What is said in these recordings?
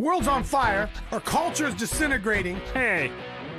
World's on fire. Our culture is disintegrating. Hey,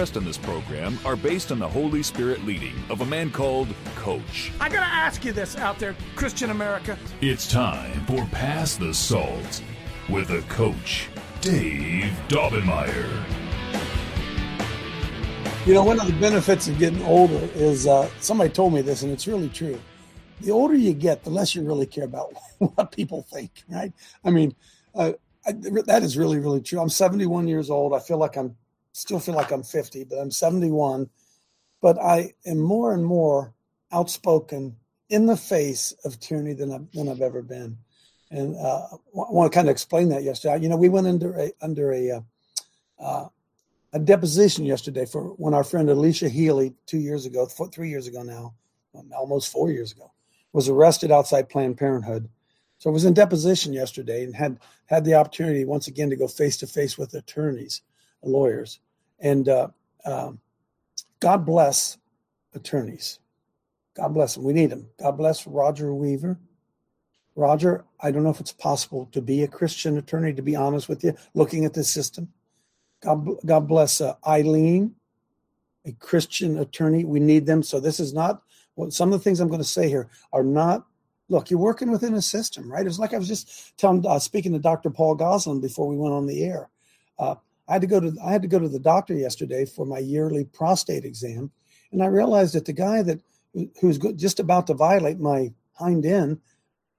in this program are based on the Holy Spirit leading of a man called Coach. I gotta ask you this out there, Christian America. It's time for Pass the Salt with a coach, Dave Daubenmire. You know, one of the benefits of getting older is uh, somebody told me this, and it's really true. The older you get, the less you really care about what people think, right? I mean, uh, I, that is really, really true. I'm 71 years old. I feel like I'm still feel like I'm 50, but I'm 71. But I am more and more outspoken in the face of tyranny than I've, than I've ever been. And uh, I want to kind of explain that yesterday. You know, we went under a under a uh, uh, a deposition yesterday for when our friend Alicia Healy, two years ago, three years ago now, almost four years ago, was arrested outside Planned Parenthood. So I was in deposition yesterday and had had the opportunity once again to go face to face with attorneys, lawyers, and uh, um, God bless attorneys. God bless them. We need them. God bless Roger Weaver. Roger, I don't know if it's possible to be a Christian attorney, to be honest with you, looking at this system. God, God bless uh, Eileen, a Christian attorney. We need them. So this is not what some of the things I'm going to say here are not. Look, you're working within a system, right? It's like I was just telling, uh, speaking to Dr. Paul Goslin before we went on the air. Uh, I had to go to I had to go to the doctor yesterday for my yearly prostate exam, and I realized that the guy that who's just about to violate my hind end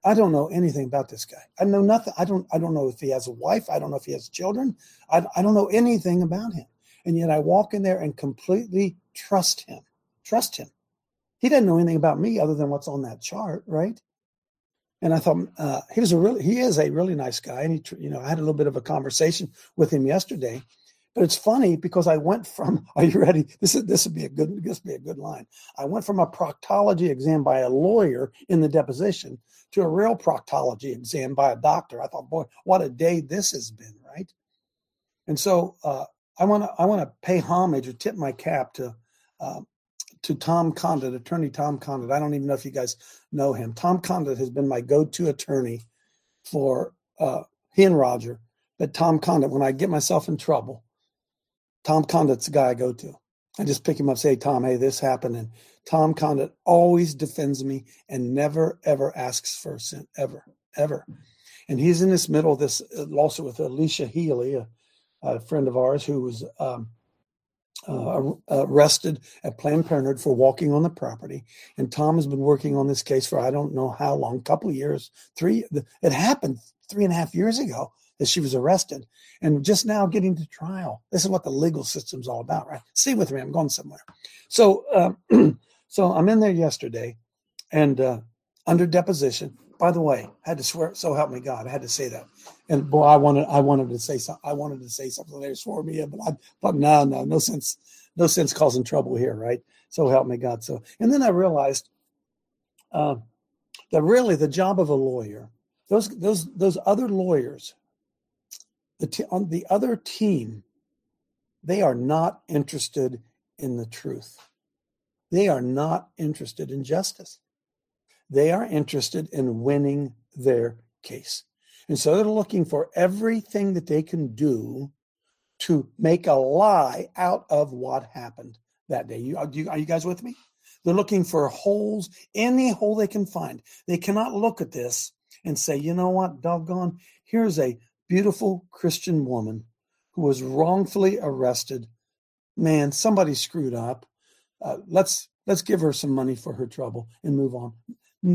I don't know anything about this guy. I know nothing. I don't. I don't know if he has a wife. I don't know if he has children. I, I don't know anything about him. And yet I walk in there and completely trust him. Trust him. He doesn't know anything about me other than what's on that chart, right? And I thought uh, he was a really he is a really nice guy. And he, you know, I had a little bit of a conversation with him yesterday. But it's funny because I went from are you ready? This is this would be a good this would be a good line. I went from a proctology exam by a lawyer in the deposition to a real proctology exam by a doctor. I thought, boy, what a day this has been, right? And so uh, I want to I want to pay homage or tip my cap to uh, to Tom Condit, attorney Tom Condit. I don't even know if you guys know him. Tom Condit has been my go-to attorney for uh, he and Roger. But Tom Condit, when I get myself in trouble, Tom Condit's the guy I go to. I just pick him up, say, Tom, hey, this happened. And Tom Condit always defends me and never, ever asks for a cent, ever, ever. And he's in this middle of this uh, lawsuit with Alicia Healy, a, a friend of ours who was um, uh, arrested at Planned Parenthood for walking on the property. And Tom has been working on this case for I don't know how long, couple years, three. It happened three and a half years ago that she was arrested and just now getting to trial. This is what the legal system's all about, right? See with me, I'm going somewhere. So, uh, so I'm in there yesterday and uh, under deposition. By the way, I had to swear, so help me God, I had to say that. And boy, I wanted, I wanted to say something. I wanted to say something. They swore me in, but I, but no, no, no sense, no sense causing trouble here, right? So help me God. So, and then I realized uh, that really the job of a lawyer, those, those, those other lawyers the t- on the other team, they are not interested in the truth. They are not interested in justice. They are interested in winning their case. And so they're looking for everything that they can do to make a lie out of what happened that day. You, are, you, are you guys with me? They're looking for holes, any hole they can find. They cannot look at this and say, you know what, doggone, here's a beautiful Christian woman who was wrongfully arrested. Man, somebody screwed up. Uh, let's let's give her some money for her trouble and move on.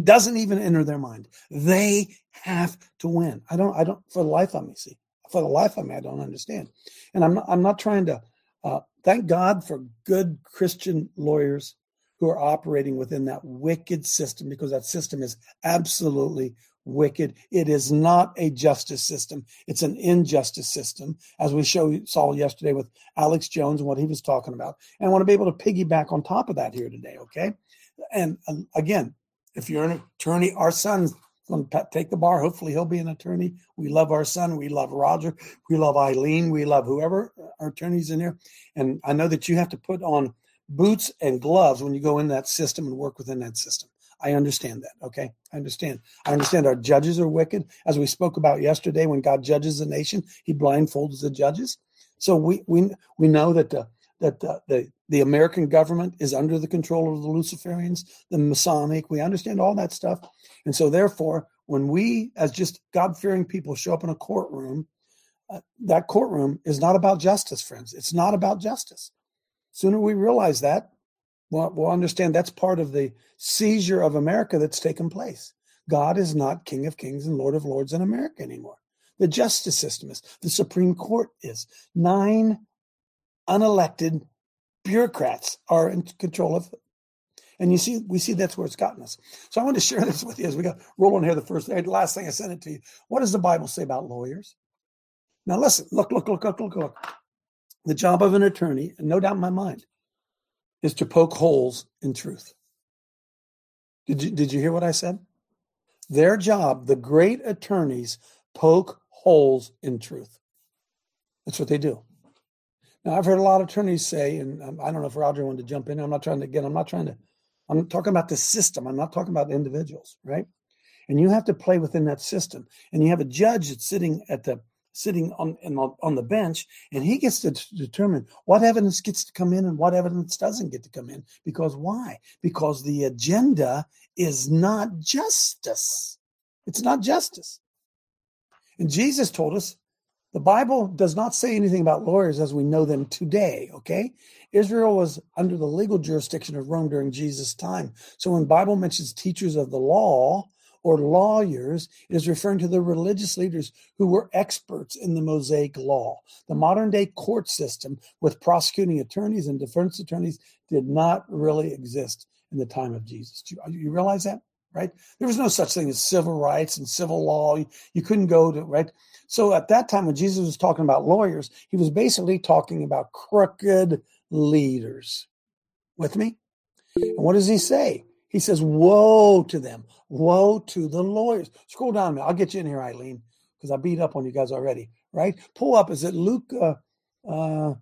Doesn't even enter their mind. They have to win. I don't. I don't. For the life of me, see. For the life of me, I don't understand. And I'm not. I'm not trying to. Uh, thank God for good Christian lawyers who are operating within that wicked system because that system is absolutely wicked. It is not a justice system. It's an injustice system, as we show, saw yesterday with Alex Jones and what he was talking about. And I want to be able to piggyback on top of that here today, okay? And um, again, if you're an attorney, our son's going to take the bar. Hopefully, he'll be an attorney. We love our son. We love Roger. We love Eileen. We love whoever uh, our attorneys in here. And I know that you have to put on boots and gloves when you go in that system and work within that system. I understand that. Okay. I understand. I understand our judges are wicked. As we spoke about yesterday, when God judges a nation, he blindfolds the judges. So we we we know that the that the, the, the American government is under the control of the Luciferians, the Masonic. We understand all that stuff. And so therefore, when we as just God-fearing people show up in a courtroom, uh, that courtroom is not about justice, friends. It's not about justice. Sooner we realize that, we'll, we'll understand that's part of the seizure of America that's taken place. God is not King of Kings and Lord of Lords in America anymore. The justice system is, the Supreme Court is. Nine unelected bureaucrats are in control of. And you see, we see that's where it's gotten us. So I want to share this with you as we got rolling here. The first, the last thing I sent it to you. What does the Bible say about lawyers? Now listen, look, look, look, look, look, look. The job of an attorney, and no doubt in my mind, is to poke holes in truth. Did you did you hear what I said? Their job, the great attorneys, poke holes in truth. That's what they do. Now I've heard a lot of attorneys say, and um, I don't know if Roger wanted to jump in. I'm not trying to again. I'm not trying to. I'm talking about the system. I'm not talking about individuals, right? And you have to play within that system. And you have a judge that's sitting at the sitting on on the bench, and he gets to determine what evidence gets to come in and what evidence doesn't get to come in. Because why? Because the agenda is not justice. It's not justice. And Jesus told us the Bible does not say anything about lawyers as we know them today, okay? Israel was under the legal jurisdiction of Rome during Jesus' time. So when Bible mentions teachers of the law, or lawyers, it is referring to the religious leaders who were experts in the Mosaic law. The modern day court system with prosecuting attorneys and defense attorneys did not really exist in the time of Jesus. Do you, uh, you realize that? Right? There was no such thing as civil rights and civil law. You, you couldn't go to, right? So at that time, when Jesus was talking about lawyers, he was basically talking about crooked leaders. With me? And what does he say? He says, Woe to them. Woe to the lawyers. Scroll down a minute. I'll get you in here, Eileen, because I beat up on you guys already, right? Pull up. Is it Luke? Uh, uh,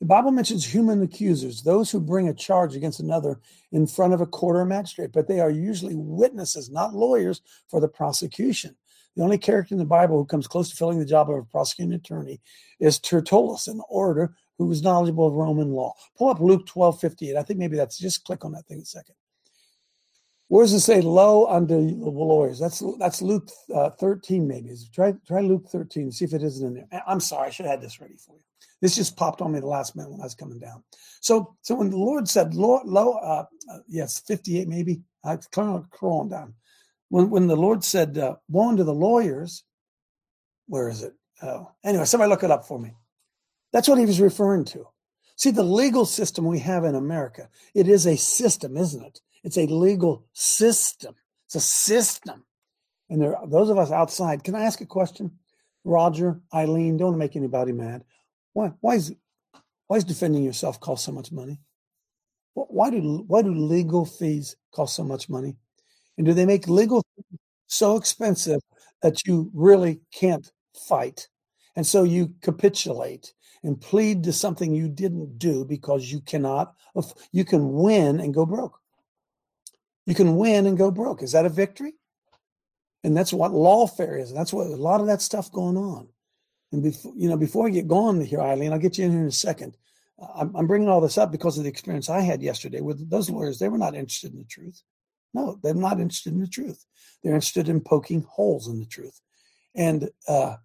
the Bible mentions human accusers, those who bring a charge against another in front of a court or magistrate, but they are usually witnesses, not lawyers, for the prosecution. The only character in the Bible who comes close to filling the job of a prosecuting attorney is Tertullus, an orator who was knowledgeable of Roman law. Pull up Luke 12 58. I think maybe that's just click on that thing a second. Where does it say low unto the lawyers? That's that's Luke uh, 13, maybe. Try try Luke 13, see if it isn't in there. I'm sorry, I should have had this ready for you. This just popped on me the last minute when I was coming down. So so when the Lord said low, low uh, uh, yes, 58 maybe. I crawl on down. When when the Lord said uh, woe unto the lawyers, where is it? Oh, anyway, somebody look it up for me. That's what he was referring to. See, the legal system we have in America, it is a system, isn't it? It's a legal system. It's a system. And there those of us outside. Can I ask a question? Roger, Eileen, don't make anybody mad. Why why is why is defending yourself cost so much money? Why do why do legal fees cost so much money? And do they make legal so expensive that you really can't fight? And so you capitulate and plead to something you didn't do because you cannot you can win and go broke. You can win and go broke. Is that a victory? And that's what lawfare is. And that's what a lot of that stuff going on. And before you know, before I get going here, Eileen, I'll get you in here in a second. Uh, I'm, I'm bringing all this up because of the experience I had yesterday with those lawyers. They were not interested in the truth. No, they're not interested in the truth. They're interested in poking holes in the truth. And uh,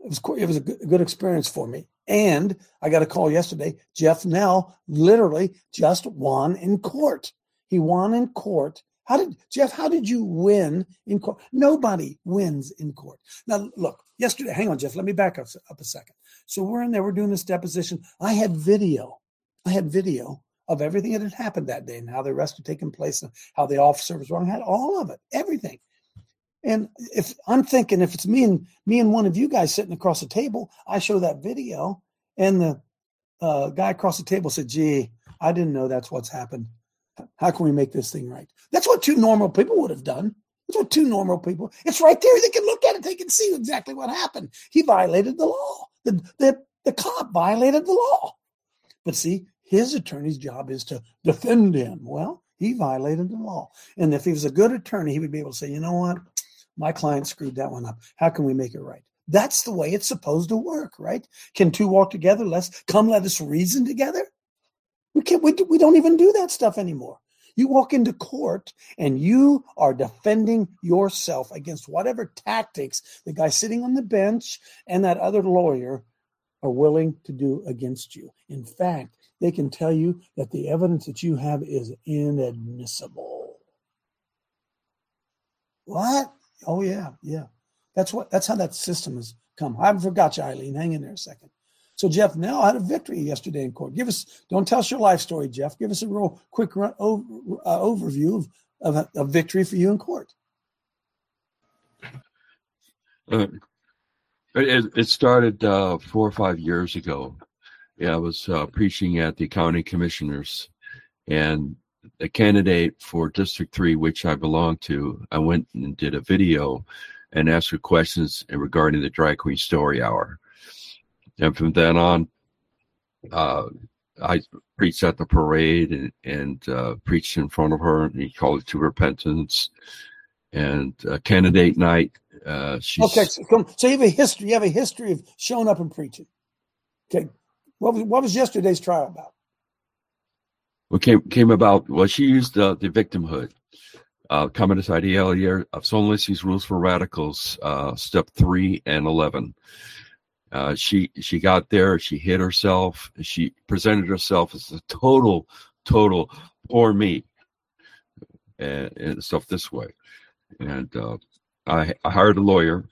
it was it was a good, a good experience for me. And I got a call yesterday. Jeff Nell literally just won in court. He won in court. How did Jeff? How did you win in court? Nobody wins in court. Now, look. Yesterday, hang on, Jeff. Let me back up, up a second. So we're in there. We're doing this deposition. I had video. I had video of everything that had happened that day and how the arrest had taken place and how the officer was wrong. I had all of it, everything. And if I'm thinking, if it's me and me and one of you guys sitting across the table, I show that video, and the uh, guy across the table said, "Gee, I didn't know that's what's happened. How can we make this thing right?" That's what two normal people would have done. That's what two normal people. It's right there. They can look at it. They can see exactly what happened. He violated the law. The the the cop violated the law. But see, his attorney's job is to defend him. Well, he violated the law. And if he was a good attorney, he would be able to say, you know what? My client screwed that one up. How can we make it right? That's the way it's supposed to work, right? Can two walk together? Let's come, let us reason together. We can't, we, we don't even do that stuff anymore. You walk into court and you are defending yourself against whatever tactics the guy sitting on the bench and that other lawyer are willing to do against you. In fact, they can tell you that the evidence that you have is inadmissible. What? Oh yeah, yeah. That's what that's how that system has come. I haven't forgot you, Eileen. Hang in there a second. So Jeff Nell had a victory yesterday in court. Give us don't tell us your life story, Jeff. Give us a real quick run, over, uh, overview of, of a, a, victory for you in court. Uh, it, it, started uh, four or five years ago. Yeah, I was uh, preaching at the county commissioners, and a candidate for District 3, which I belong to, I went and did a video and asked her questions regarding the Drag Queen Story Hour. And from then on, uh, I preached at the parade and, and uh, preached in front of her, and he called it to repentance. And uh, candidate night, uh, she's okay. So, so you have a history. You have a history of showing up and preaching. Okay, what was what was yesterday's trial about? what came came about well she used uh, the victimhood uh, communist ideology of Solzhenitsyn's rules for radicals uh, step 3 and 11 uh, she she got there she hit herself she presented herself as a total total poor me and, and stuff this way and uh, I, I hired a lawyer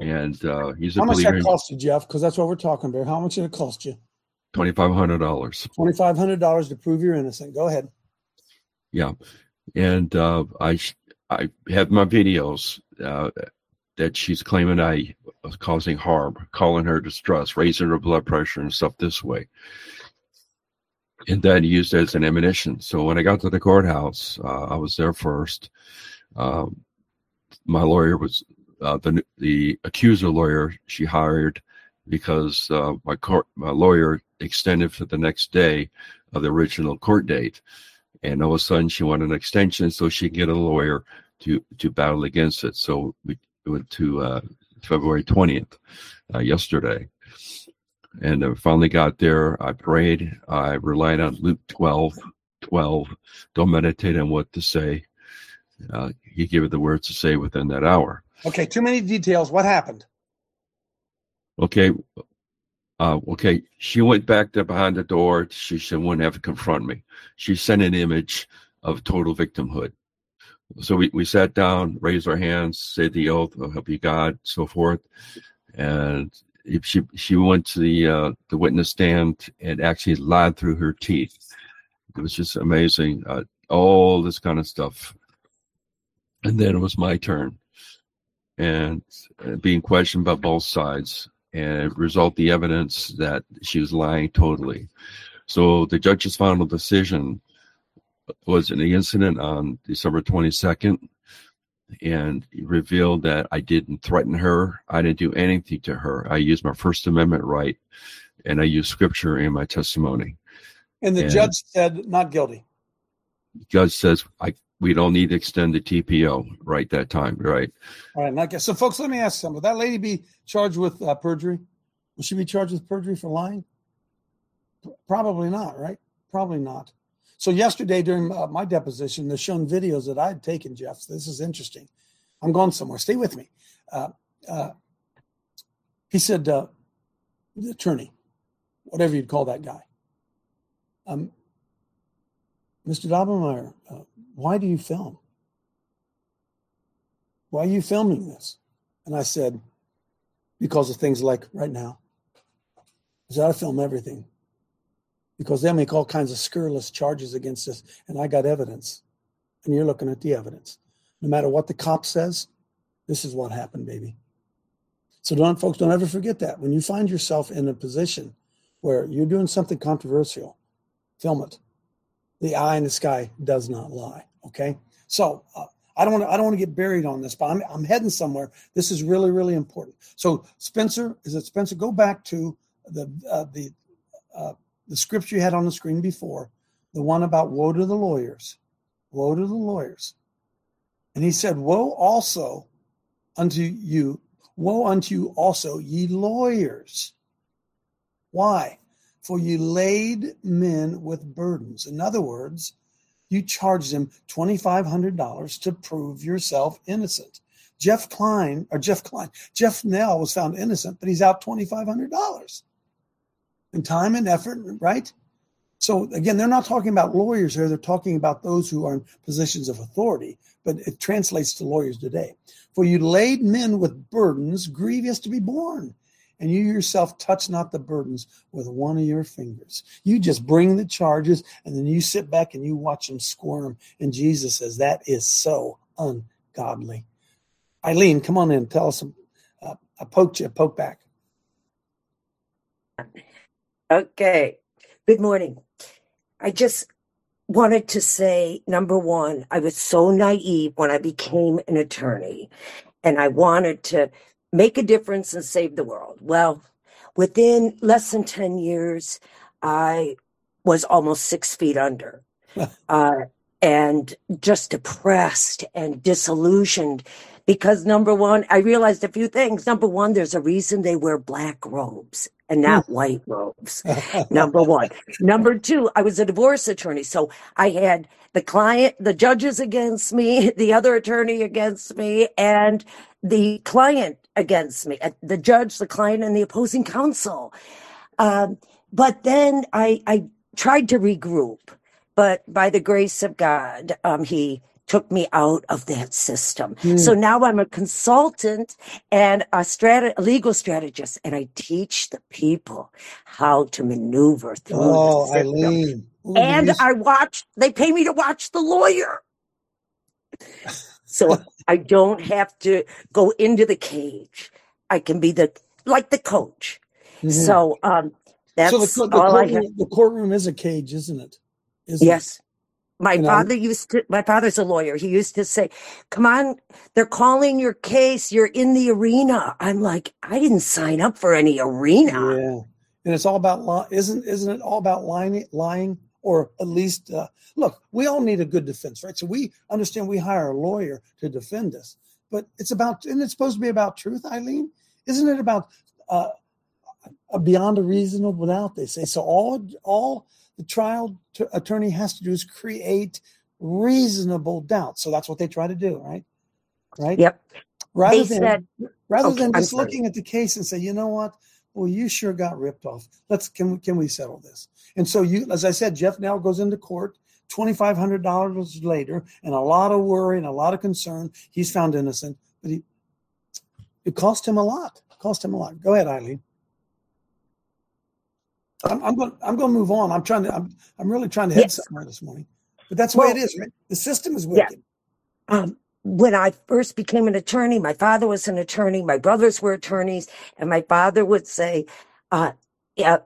and uh, he's a how much that cost you jeff because that's what we're talking about how much did it cost you Twenty five hundred dollars. Twenty five hundred dollars to prove you're innocent. Go ahead. Yeah, and uh, I I have my videos uh, that she's claiming I was causing harm, calling her distress, raising her blood pressure and stuff this way, and then used as an ammunition. So when I got to the courthouse, uh, I was there first. Um, my lawyer was uh, the the accuser lawyer she hired because uh, my court my lawyer extended for the next day of the original court date, and all of a sudden she wanted an extension so she could get a lawyer to to battle against it. So we went to uh, February twentieth, uh, yesterday, and I finally got there. I prayed. I relied on Luke 12, 12. Don't meditate on what to say. Uh, he gave it the words to say within that hour. Okay, too many details. What happened? Okay, uh, okay, she went back there behind the door. She said, wouldn't have to confront me. She sent an image of total victimhood. So we, we sat down, raised our hands, said the oath, I'll help you God, so forth. And she she went to the uh, the witness stand and actually lied through her teeth. It was just amazing. Uh, all this kind of stuff. And then it was my turn, and uh, being questioned by both sides and result the evidence that she was lying totally. So the judge's final decision was in the incident on December 22nd and revealed that I didn't threaten her. I didn't do anything to her. I used my First Amendment right and I used scripture in my testimony. And the and judge said not guilty. Judge says I we don't need to extend the TPO right that time, right? All right, so, folks. Let me ask something: Will that lady be charged with uh, perjury? Will she be charged with perjury for lying? Probably not, right? Probably not. So yesterday during uh, my deposition, they're shown videos that I had taken, Jeff. This is interesting. I'm going somewhere. Stay with me. Uh, uh, he said, uh, the attorney, whatever you'd call that guy. Um, Mr. Daubenmire, uh, why do you film? Why are you filming this? And I said, Because of things like right now. Said, I film everything. Because they'll make all kinds of scurrilous charges against us, and I got evidence. And you're looking at the evidence. No matter what the cop says, This is what happened, baby. So don't folks don't ever forget that. When you find yourself in a position where you're doing something controversial, film it. The eye in the sky does not lie. Okay. So uh, I don't want to I don't want to get buried on this, but I'm I'm heading somewhere. This is really really important. So Spencer, is it Spencer? Go back to the uh, the uh, the scripture you had on the screen before, the one about woe to the lawyers, woe to the lawyers, and he said, "Woe also unto you, woe unto you also, ye lawyers." Why? For you laid men with burdens. In other words, you charged them $2,500 to prove yourself innocent. Jeff Klein, or Jeff Klein, Jeff Nell was found innocent, but he's out $2,500 in time and effort, right? So again, they're not talking about lawyers here. They're talking about those who are in positions of authority, but it translates to lawyers today. For you laid men with burdens grievous to be borne, and you yourself touch not the burdens with one of your fingers. You just bring the charges, and then you sit back and you watch them squirm. And Jesus says that is so ungodly. Eileen, come on in. Tell us. Uh, I poked you. Poke back. Okay. Good morning. I just wanted to say number one, I was so naive when I became an attorney and I wanted to make a difference and save the world. Well, within less than 10 years, I was almost six feet under. uh, and just depressed and disillusioned because number one, I realized a few things. Number one, there's a reason they wear black robes and not white robes. Number one. Number two, I was a divorce attorney. So I had the client, the judges against me, the other attorney against me, and the client against me, uh, the judge, the client, and the opposing counsel. Um, but then I, I tried to regroup, but by the grace of God, um, he took me out of that system. Mm. So now I'm a consultant and a, strat- a legal strategist, and I teach the people how to maneuver through oh, the system. Eileen. Ooh, and I watch, they pay me to watch the lawyer. So I don't have to go into the cage. I can be the, like the coach. Mm-hmm. So, um, that's so the, the, all courtroom, I have. the courtroom is a cage, isn't it? Isn't yes. It? My You know? father used to, my father's a lawyer. He used to say, come on, they're calling your case. You're in the arena. I'm like, I didn't sign up for any arena. Yeah, and it's all about li- isn't isn't it all about lying? Lying, or at least uh, look, we all need a good defense, right? So we understand we hire a lawyer to defend us, but it's about and it's supposed to be about truth, Eileen. Isn't it about uh, a beyond a reasonable doubt? They say so. All all the trial t- attorney has to do is create reasonable doubt. So that's what they try to do, right? Right. Yep. Rather They than said, rather Okay, than just looking at the case and say, you know what? Well, you sure got ripped off. Let's can we can we settle this? And so you, as I said, Jeff now goes into court. Twenty five hundred dollars later, and a lot of worry and a lot of concern. He's found innocent, but he it cost him a lot. It cost him a lot. Go ahead, Eileen. I'm, I'm going. I'm going to move on. I'm trying to. I'm. I'm really trying to head Yes. somewhere this morning. But that's the way it is, right? The system is Yeah. um, when I first became an attorney, my father was an attorney, my brothers were attorneys, and my father would say, uh, yeah,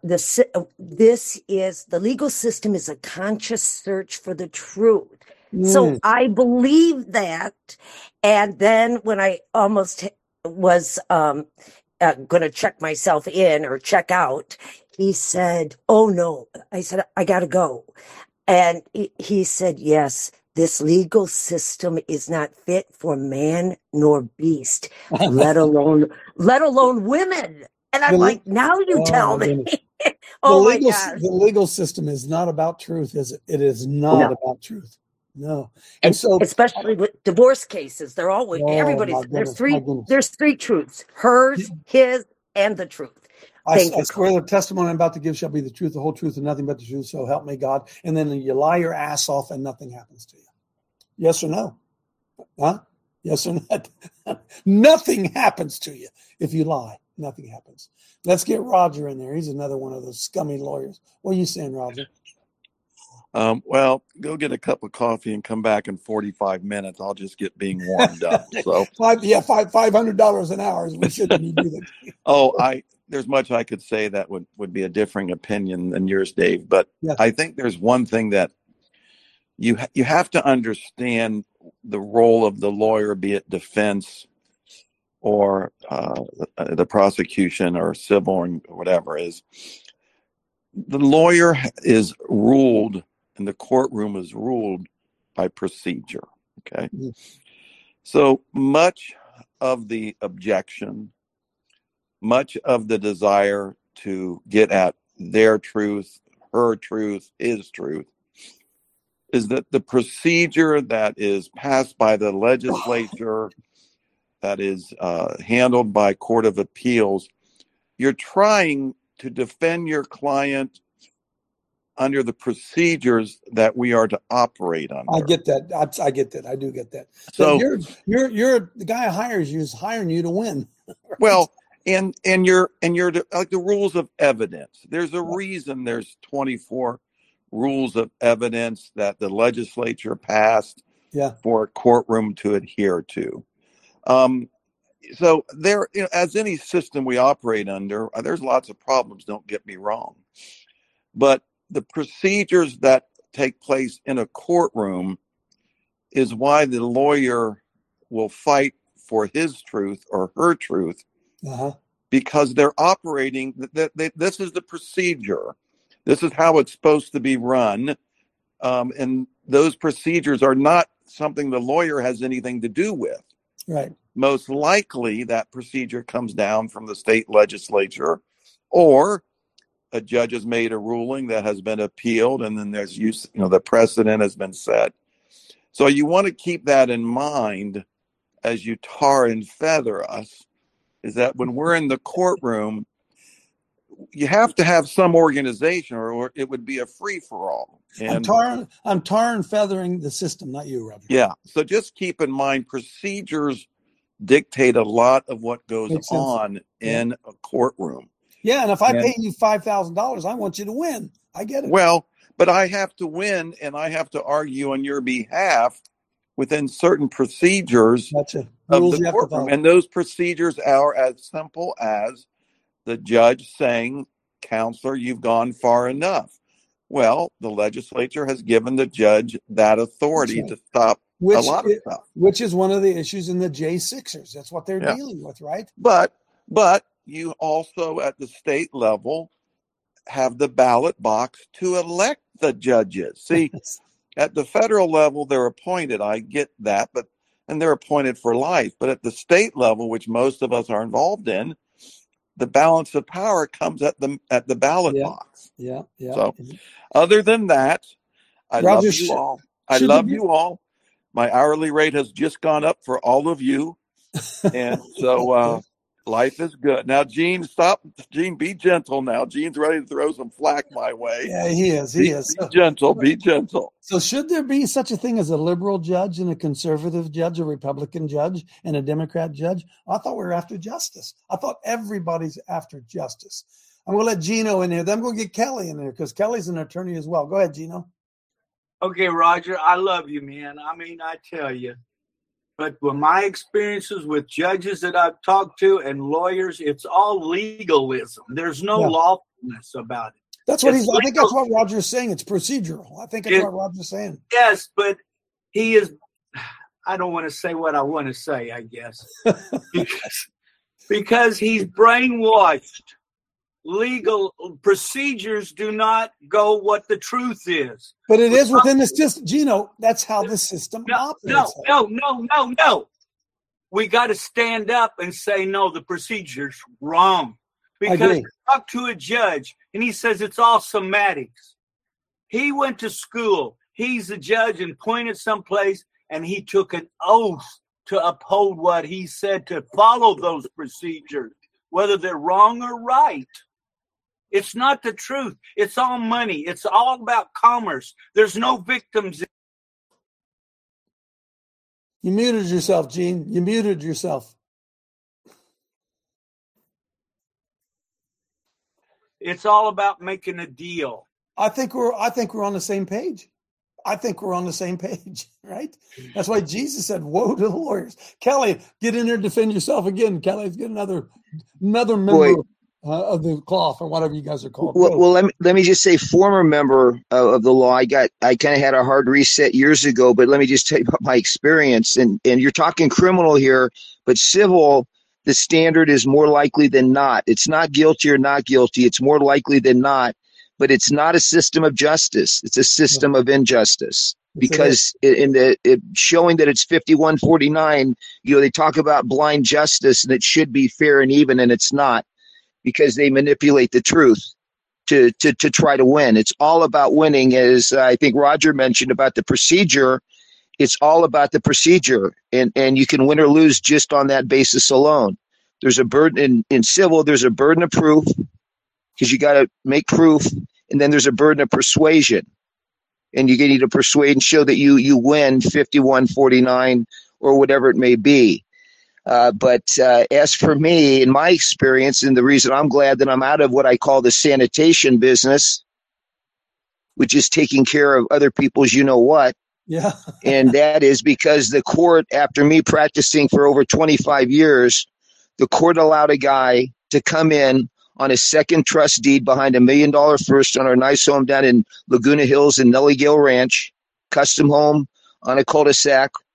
uh, this is the legal system is a conscious search for the truth. So Mm. I believe that. And then when I almost was um, uh, going to check myself in or check out, he said, Oh no. I said, I got to go. And he- he said, Yes, this legal system is not fit for man nor beast, let alone, let alone women. And I'm The like, now you Oh, tell me. oh the my legal, God. the legal system is not about truth, is it? It is not No. about truth. No. And And so, especially with divorce cases, they're always Oh, everybody's my there's three there's three truths: hers, his, and the truth. I, Thank I you, swear the testimony I'm about to give shall be the truth, the whole truth, and nothing but the truth. So help me God. And then you lie your ass off and nothing happens to you. Yes or no? Huh? Yes or not? nothing happens to you if you lie. Nothing happens. Let's get Roger in there. He's another one of those scummy lawyers. What are you saying, Roger? Um, well, go get a cup of coffee and come back in 45 minutes. I'll just get being warmed up. So, Five, yeah, five five hundred dollars an hour is we should when you do that. oh, I there's much I could say that would would be a differing opinion than yours, Dave. But Yes. I think there's one thing that you ha- you have to understand the role of the lawyer, be it defense or uh, the, the prosecution or civil or whatever is the lawyer is ruled and the courtroom is ruled by procedure okay Mhm. so much of the objection much of the desire to get at their truth her truth his truth is that the procedure that is passed by the legislature that is uh, handled by court of appeals you're trying to defend your client under the procedures that we are to operate under I get that. I, I get that. I do get that. so So you're you're you're the guy who hires you is hiring you to win. well and and you're and you're the- like the rules of evidence. There's a reason there's 24 rules of evidence that the legislature passed Yeah. for a courtroom to adhere to. Um so there you know, as any system we operate under uh, there's lots of problems don't get me wrong. But the procedures that take place in a courtroom is why the lawyer will fight for his truth or her truth Uh-huh. because they're operating that that- this is the procedure. This is how it's supposed to be run. Um, and those procedures are not something the lawyer has anything to do with. Right. most likely that procedure comes down from the state legislature or a judge has made a ruling that has been appealed and then there's use you know the precedent has been set. So you want to keep that in mind as you tar and feather us is that when we're in the courtroom you have to have some organization or, or it would be a free for all I'm tarring I'm tar and feathering the system, not you, Roger. yeah. So just keep in mind procedures dictate a lot of what goes on Yeah. in a courtroom. Yeah, and if I And- pay you five thousand dollars, I want you to win. I get it. Well, but I have to win and I have to argue on your behalf within certain procedures Gotcha. of the you have to courtroom. And those procedures are as simple as the judge saying, Counselor, you've gone far enough. Well, the legislature has given the judge that authority That's to stop Which a lot of stuff. which is one of the issues in the J Sixers. That's what they're Yeah. dealing with, right? But but you also at the state level have the ballot box to elect the judges. See, at the federal level they're appointed. I get that, but and they're appointed for life. But at the state level, which most of us are involved in, the balance of power comes at the at the ballot Yeah. box. Yeah, yeah. So other than that, I Roger, love you all. I love you all. My hourly rate has just gone up for all of you. And so uh life is good. Now Gene, stop Gene, be gentle now. Gene's ready to throw some flack my way. yeah, he is. He Be, is. be So, gentle, be gentle. so should there be such a thing as a liberal judge and a conservative judge, a Republican judge and a Democrat judge? I thought we were after justice. I thought everybody's after justice. I'm going to let Gino in here. Then I'm going to get Kelly in there because Kelly's an attorney as well. Go ahead, Gino. Okay, Roger, I love you, man. I mean, I tell you. But with my experiences with judges that I've talked to and lawyers, it's all legalism. There's no Yeah. lawfulness about it. That's what It's he's. I think that's legal. what Roger's saying. It's procedural. I think that's It- what Roger's saying. Yes, but he is. I don't want to say what I want to say, I guess. because, because he's brainwashed. Legal procedures do not go what the truth is. But it is within the system. Gino, that's how the system No, operates. no, no, no, no, no. We got to stand up and say, no, the procedure's wrong. Because talk to a judge and he says it's all somatics. He went to school. He's a judge and pointed someplace and he took an oath to uphold what he said to follow those procedures, whether they're wrong or right. It's not the truth. It's all money. It's all about commerce. There's no victims You muted yourself, Gene. You muted yourself. It's all about making a deal. I think we're I think we're on the same page. I think we're on the same page, right? That's why Jesus said, "Woe to the lawyers." Kelly, get in there, defend yourself again. Kelly, get another another member uh, of the cloth or whatever you guys are called. Well, well, let me let me just say, former member of, of the law. I got I kind of had a hard reset years ago, but let me just tell you about my experience. And and you're talking criminal here, but civil. The standard is more likely than not. It's not guilty or not guilty. It's more likely than not but it's not a system of justice. It's a system of injustice because in the it, showing that it's 5149, you know, they talk about blind justice and it should be fair and even, and it's not because they manipulate the truth to, to, to try to win. It's all about winning, as I think Roger mentioned about the procedure. It's all about the procedure, and, and you can win or lose just on that basis alone. There's a burden in, in civil, there's a burden of proof because you got to make proof and then there's a burden of persuasion and you need to persuade and show that you you win 51 49 or whatever it may be uh, but uh, as for me in my experience and the reason i'm glad that i'm out of what i call the sanitation business which is taking care of other people's you know what yeah and that is because the court after me practicing for over 25 years the court allowed a guy to come in on a second trust deed behind a million dollar first on our nice home down in Laguna Hills in Nellie Gail Ranch, custom home on a cul-de-sac. And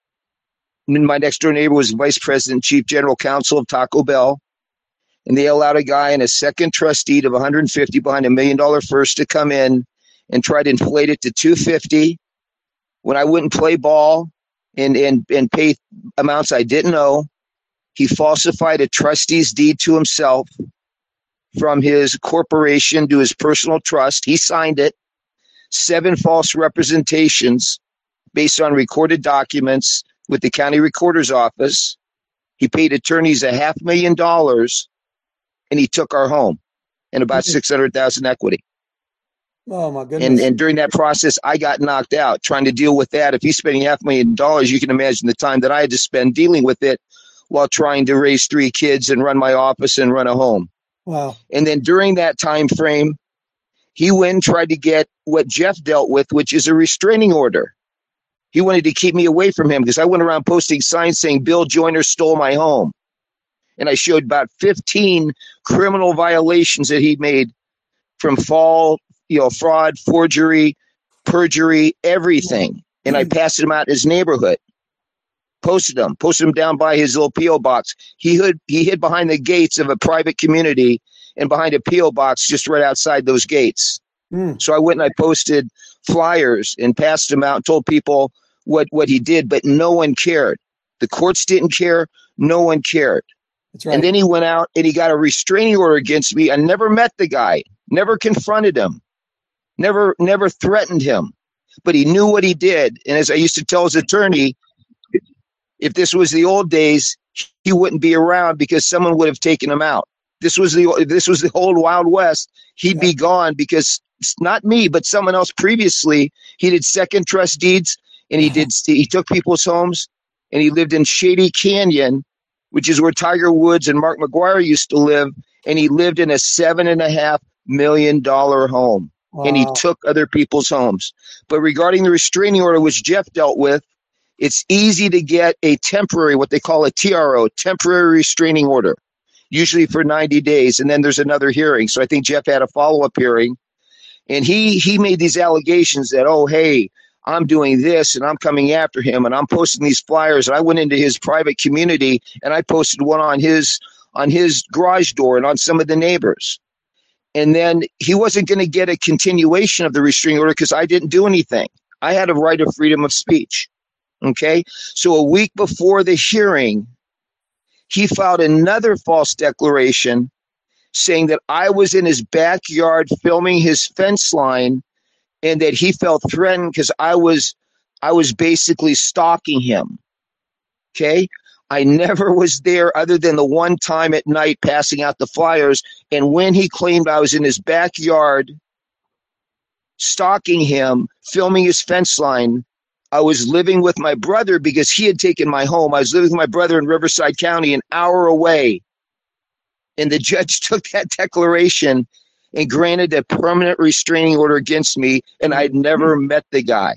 my next door neighbor was vice president, chief general counsel of Taco Bell. And they allowed a guy and a second trustee of 150 behind a million dollar first to come in and try to inflate it to 250 when I wouldn't play ball and, and, and pay amounts I didn't know. He falsified a trustee's deed to himself from his corporation to his personal trust. He signed it. Seven false representations based on recorded documents with the county recorder's office. He paid attorneys a half million dollars and he took our home and about mm-hmm. 600,000 equity. Oh my goodness. And, and during that process, I got knocked out trying to deal with that. If he's spending half a million dollars, you can imagine the time that I had to spend dealing with it while trying to raise three kids and run my office and run a home. Wow. And then during that time frame, he went and tried to get what Jeff dealt with, which is a restraining order. He wanted to keep me away from him because I went around posting signs saying Bill Joyner stole my home. And I showed about 15 criminal violations that he made from fall, you know, fraud, forgery, perjury, everything. And I passed him out in his neighborhood posted them, posted them down by his little PO box. He hid he hid behind the gates of a private community and behind a PO box just right outside those gates. Mm. So I went and I posted flyers and passed them out and told people what what he did, but no one cared. The courts didn't care. No one cared. That's right. And then he went out and he got a restraining order against me. I never met the guy, never confronted him, never never threatened him, but he knew what he did. And as I used to tell his attorney, if this was the old days, he wouldn't be around because someone would have taken him out. This was the this was the old Wild West. He'd yeah. be gone because not me, but someone else previously. He did second trust deeds and he did mm-hmm. he took people's homes and he lived in Shady Canyon, which is where Tiger Woods and Mark McGwire used to live, and he lived in a seven and a half million dollar home. Wow. And he took other people's homes. But regarding the restraining order, which Jeff dealt with, it's easy to get a temporary, what they call a TRO, temporary restraining order, usually for 90 days. And then there's another hearing. So I think Jeff had a follow up hearing. And he, he made these allegations that, oh, hey, I'm doing this and I'm coming after him and I'm posting these flyers. And I went into his private community and I posted one on his on his garage door and on some of the neighbors. And then he wasn't going to get a continuation of the restraining order because I didn't do anything. I had a right of freedom of speech. Okay. So a week before the hearing, he filed another false declaration saying that I was in his backyard filming his fence line and that he felt threatened because I was I was basically stalking him. Okay. I never was there other than the one time at night passing out the flyers. And when he claimed I was in his backyard stalking him, filming his fence line, I was living with my brother because he had taken my home. I was living with my brother in Riverside County, an hour away. And the judge took that declaration and granted a permanent restraining order against me, and I'd never met the guy.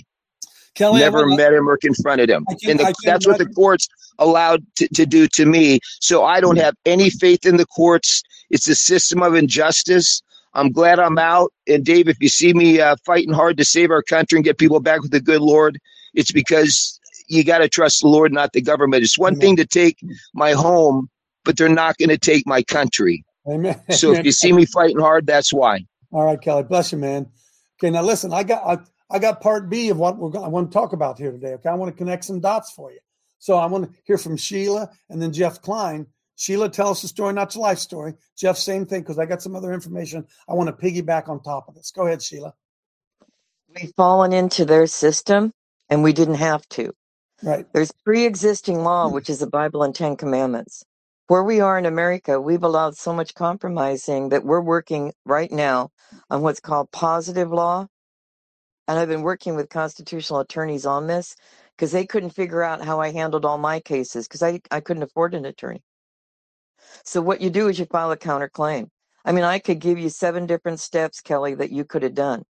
Kelly, never met him or confronted him. Can- and the, that's what the courts allowed to, to do to me. So I don't have any faith in the courts. It's a system of injustice. I'm glad I'm out. And Dave, if you see me uh, fighting hard to save our country and get people back with the good Lord, it's because you got to trust the Lord, not the government. It's one thing to take my home, but they're not going to take my country. Amen. So if you see me fighting hard, that's why. All right, Kelly, bless you, man. Okay, now listen, I got I, I got part B of what we're going, I want to talk about here today. Okay, I want to connect some dots for you. So I want to hear from Sheila and then Jeff Klein. Sheila, tell us a story, not your life story. Jeff, same thing, because I got some other information I want to piggyback on top of this. Go ahead, Sheila. We've fallen into their system and we didn't have to. Right. There's pre existing law, which is the Bible and Ten Commandments. Where we are in America, we've allowed so much compromising that we're working right now on what's called positive law. And I've been working with constitutional attorneys on this because they couldn't figure out how I handled all my cases because I, I couldn't afford an attorney. So what you do is you file a counterclaim. I mean, I could give you seven different steps, Kelly, that you could have done.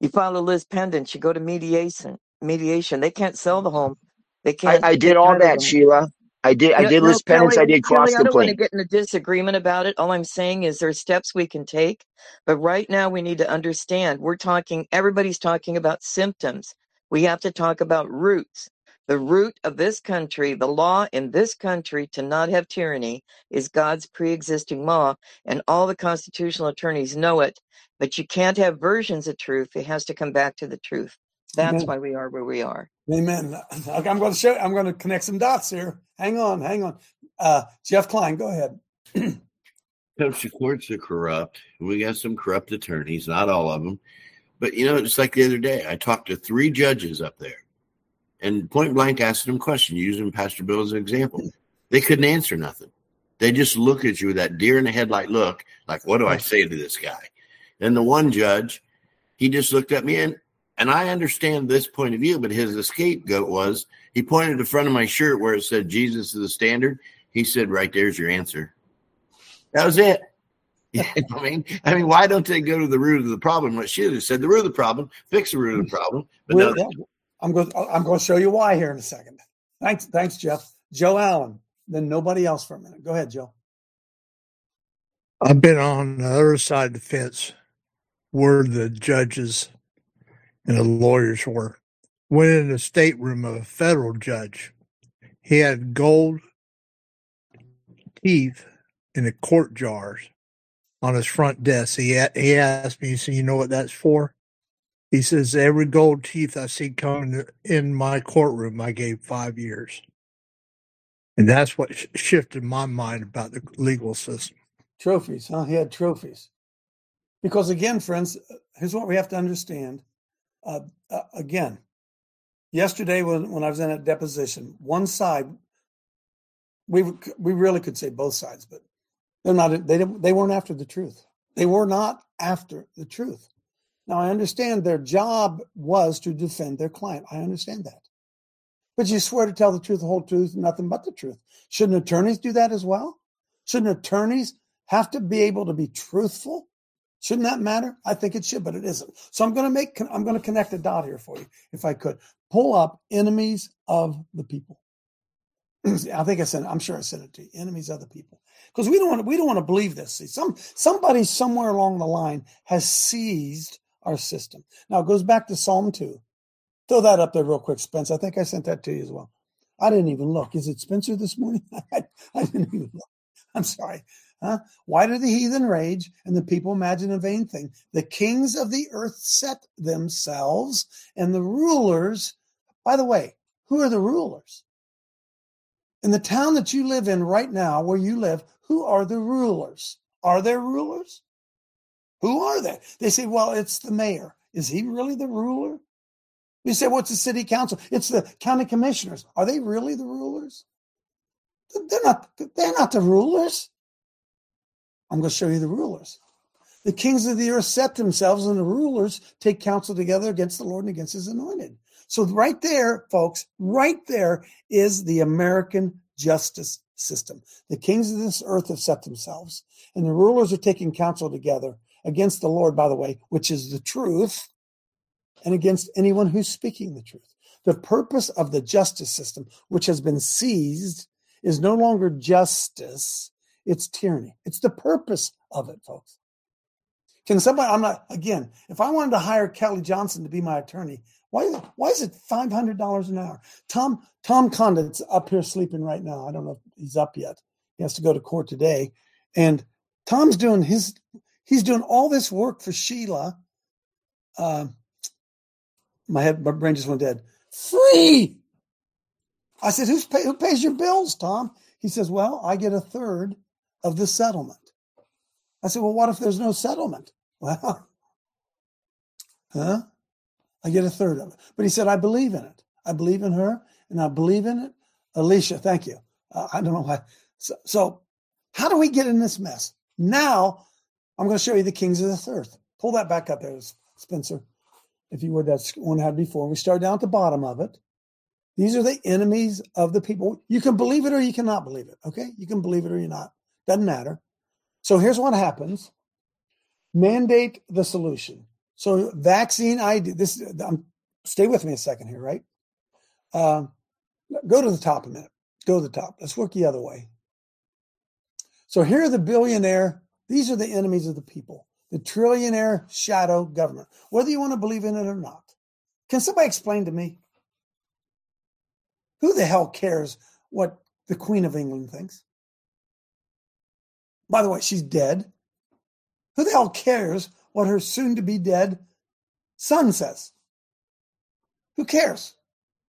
You file a lis pendens, you go to mediation. Mediation. They can't sell the home. They can't. I take did all that, Sheila. I did. I No- did no, lis pendens. I did cross Kelly, I don't want to complaint. get in a disagreement about it. All I'm saying is there are steps we can take, but right now we need to understand we're talking. Everybody's talking about symptoms. We have to talk about roots. The root of this country, the law in this country to not have tyranny is God's pre-existing law, and all the constitutional attorneys know it. But you can't have versions of truth. It has to come back to the truth. That's Amen. why we are where we are. Amen. Okay, I'm going to show. I'm going to connect some dots here. Hang on, hang on. Uh, Jeff Klein, go ahead. Coach, courts are corrupt. We got some corrupt attorneys, not all of them. But you know, it's like the other day, I talked to three judges up there and point blank asked them questions using Pastor Bill as an example. They couldn't answer nothing. They just look at you with that deer in the headlight look, like, what do I say to this guy? And the one judge, he just looked at me and and I understand this point of view, but his scapegoat was he pointed to the front of my shirt where it said Jesus is the standard. He said, Right there's your answer. That was it. I mean, I mean, why don't they go to the root of the problem? What she have said, the root of the problem, fix the root of the mm-hmm. problem. But Well, no, yeah, I'm going. I'm going to show you why here in a second. Thanks, thanks, Jeff. Joe Allen. Then nobody else for a minute. Go ahead, Joe. I've been on the other side of the fence where the judges and the lawyers were. Went in the stateroom of a federal judge. He had gold teeth in the court jars on his front desk. He he asked me, he said, "You know what that's for?" He says, "Every gold teeth I see coming in my courtroom, I gave five years." And that's what sh- shifted my mind about the legal system. Trophies, huh? He had trophies. Because again, friends, here's what we have to understand. Uh, uh, again, yesterday when, when I was in a deposition, one side, we we really could say both sides, but they're not. They didn't, they weren't after the truth. They were not after the truth. Now I understand their job was to defend their client. I understand that. But you swear to tell the truth, the whole truth, nothing but the truth. Shouldn't attorneys do that as well? Shouldn't attorneys have to be able to be truthful? Shouldn't that matter? I think it should, but it isn't. So I'm going to make, I'm going to connect a dot here for you, if I could. Pull up enemies of the people. I think I sent. I'm sure I sent it to you. Enemies of the people, because we don't want to. We don't want to believe this. See, some somebody somewhere along the line has seized our system. Now it goes back to Psalm two. Throw that up there real quick, Spence. I think I sent that to you as well. I didn't even look. Is it Spencer this morning? I, I didn't even look. I'm sorry. Huh? Why do the heathen rage and the people imagine a vain thing? The kings of the earth set themselves, and the rulers. By the way, who are the rulers? In the town that you live in right now, where you live, who are the rulers? Are there rulers? Who are they? They say, well, it's the mayor. Is he really the ruler? You say, what's the city council? It's the county commissioners. Are they really the rulers? They're not, they're not the rulers. I'm going to show you the rulers. The kings of the earth set themselves, and the rulers take counsel together against the Lord and against his anointed. So, right there, folks, right there is the American justice system. The kings of this earth have set themselves, and the rulers are taking counsel together against the Lord, by the way, which is the truth, and against anyone who's speaking the truth. The purpose of the justice system, which has been seized, is no longer justice, it's tyranny. It's the purpose of it, folks. Can somebody, I'm not, again, if I wanted to hire Kelly Johnson to be my attorney, why, why is it $500 an hour? Tom, Tom Condit's up here sleeping right now. I don't know if he's up yet. He has to go to court today. And Tom's doing his, he's doing all this work for Sheila. Uh, my head, my brain just went dead. Free. I said, Who's pay, who pays your bills, Tom? He says, Well, I get a third of the settlement. I said, Well, what if there's no settlement? Well, huh? I get a third of it. But he said, I believe in it. I believe in her and I believe in it. Alicia, thank you. Uh, I don't know why. So, so, how do we get in this mess? Now, I'm going to show you the kings of the earth. Pull that back up there, Spencer, if you would. That's one I had before. We start down at the bottom of it. These are the enemies of the people. You can believe it or you cannot believe it. Okay? You can believe it or you're not. Doesn't matter. So here's what happens mandate the solution. So vaccine ID. This um, stay with me a second here, right? Uh, go to the top a minute. Go to the top. Let's work the other way. So here are the billionaire. These are the enemies of the people. The trillionaire shadow government. Whether you want to believe in it or not. Can somebody explain to me? Who the hell cares what the Queen of England thinks? By the way, she's dead. Who the hell cares what her soon to be dead son says? Who cares?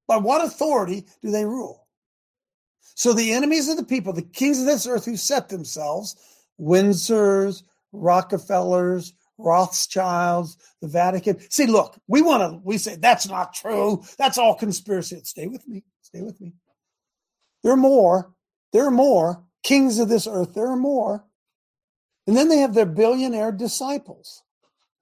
By what authority do they rule? So the enemies of the people, the kings of this earth who set themselves, Windsors, Rockefellers, Rothschilds, the Vatican. See, look, we want to, we say that's not true. That's all conspiracy. Stay with me. Stay with me. There are more. There are more kings of this earth. There are more. And then they have their billionaire disciples.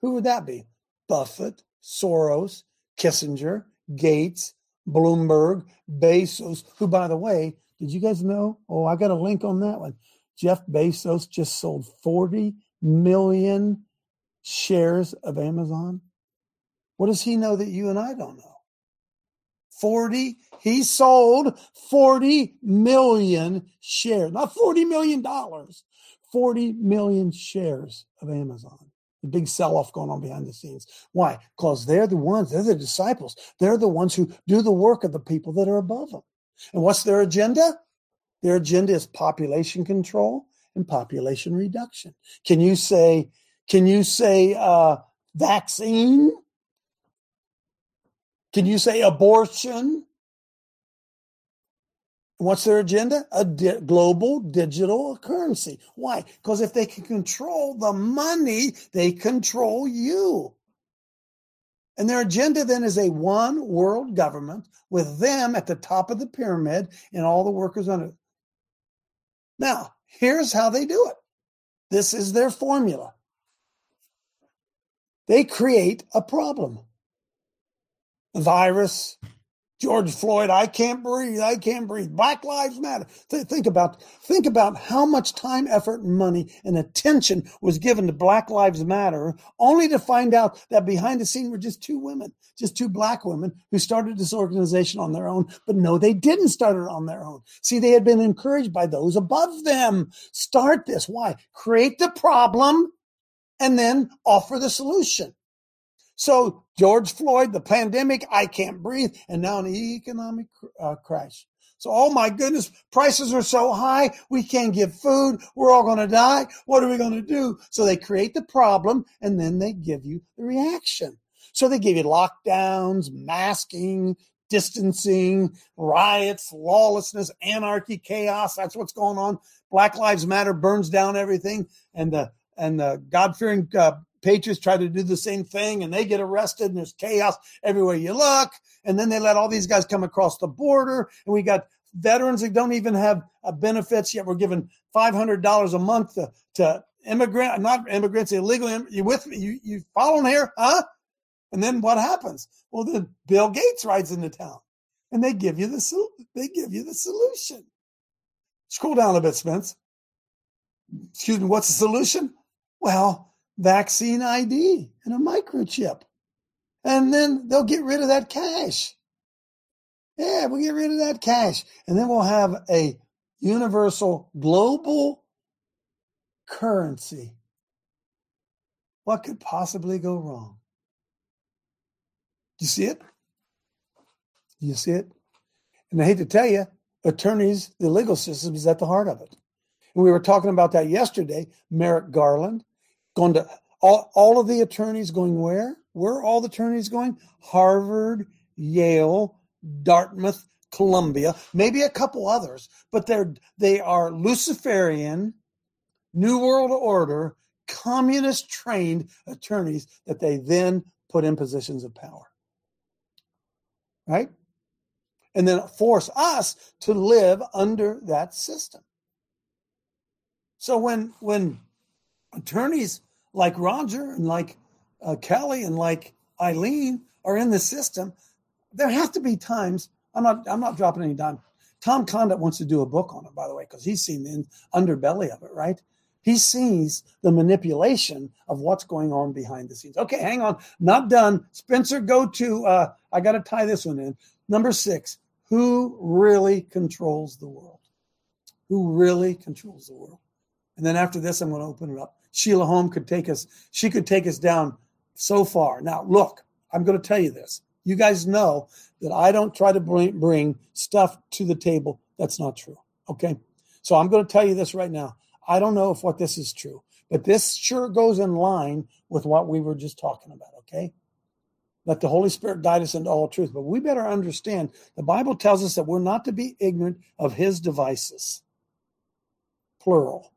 Who would that be? Buffett, Soros, Kissinger, Gates, Bloomberg, Bezos, who, by the way, did you guys know? Oh, I got a link on that one. Jeff Bezos just sold 40 million shares of Amazon. What does he know that you and I don't know? 40, he sold 40 million shares, not 40 million dollars, 40 million shares of Amazon. The big sell off going on behind the scenes. Why? Because they're the ones, they're the disciples. They're the ones who do the work of the people that are above them. And what's their agenda? Their agenda is population control and population reduction. Can you say, can you say uh, vaccine? Can you say abortion? What's their agenda? A di- global digital currency. Why? Because if they can control the money, they control you. And their agenda then is a one world government with them at the top of the pyramid and all the workers under. Now, here's how they do it. This is their formula. They create a problem. A virus, George Floyd, I can't breathe. I can't breathe. Black Lives Matter. Th- think about think about how much time, effort, and money and attention was given to Black Lives Matter, only to find out that behind the scene were just two women, just two black women who started this organization on their own. But no, they didn't start it on their own. See, they had been encouraged by those above them. Start this. Why? Create the problem and then offer the solution. So George Floyd, the pandemic, I can't breathe, and now an economic uh, crash. So, oh my goodness, prices are so high, we can't get food, we're all going to die. What are we going to do? So they create the problem and then they give you the reaction. So they give you lockdowns, masking, distancing, riots, lawlessness, anarchy, chaos. That's what's going on. Black Lives Matter burns down everything, and the and the God fearing uh, Patriots try to do the same thing and they get arrested and there's chaos everywhere you look. And then they let all these guys come across the border. And we got veterans that don't even have uh, benefits yet. We're giving $500 a month to, to immigrant, not immigrants, illegal. You with me? You, you following here? Huh? And then what happens? Well, then Bill Gates rides into town and they give you the, they give you the solution. Scroll down a bit, Spence. Excuse me. What's the solution? Well, vaccine ID and a microchip. And then they'll get rid of that cash. Yeah, we'll get rid of that cash. And then we'll have a universal global currency. What could possibly go wrong? You see it? You see it? And I hate to tell you, attorneys, the legal system is at the heart of it. And we were talking about that yesterday. Merrick Garland going to all, all of the attorneys going where? Where are all the attorneys going? Harvard, Yale, Dartmouth, Columbia, maybe a couple others, but they're they are Luciferian, New World Order, communist trained attorneys that they then put in positions of power. Right? And then force us to live under that system. So when when attorneys like Roger and like uh, Kelly and like Eileen are in the system, there have to be times. I'm not. I'm not dropping any dime. Tom Condit wants to do a book on it, by the way, because he's seen the underbelly of it. Right? He sees the manipulation of what's going on behind the scenes. Okay, hang on, not done. Spencer, go to. Uh, I got to tie this one in. Number six. Who really controls the world? Who really controls the world? And then after this, I'm going to open it up. Sheila Home could take us. She could take us down so far. Now, look, I'm going to tell you this. You guys know that I don't try to bring, bring stuff to the table that's not true. Okay. So I'm going to tell you this right now. I don't know if what this is true, but this sure goes in line with what we were just talking about. Okay. Let the Holy Spirit guide us into all truth. But we better understand the Bible tells us that we're not to be ignorant of his devices. Plural.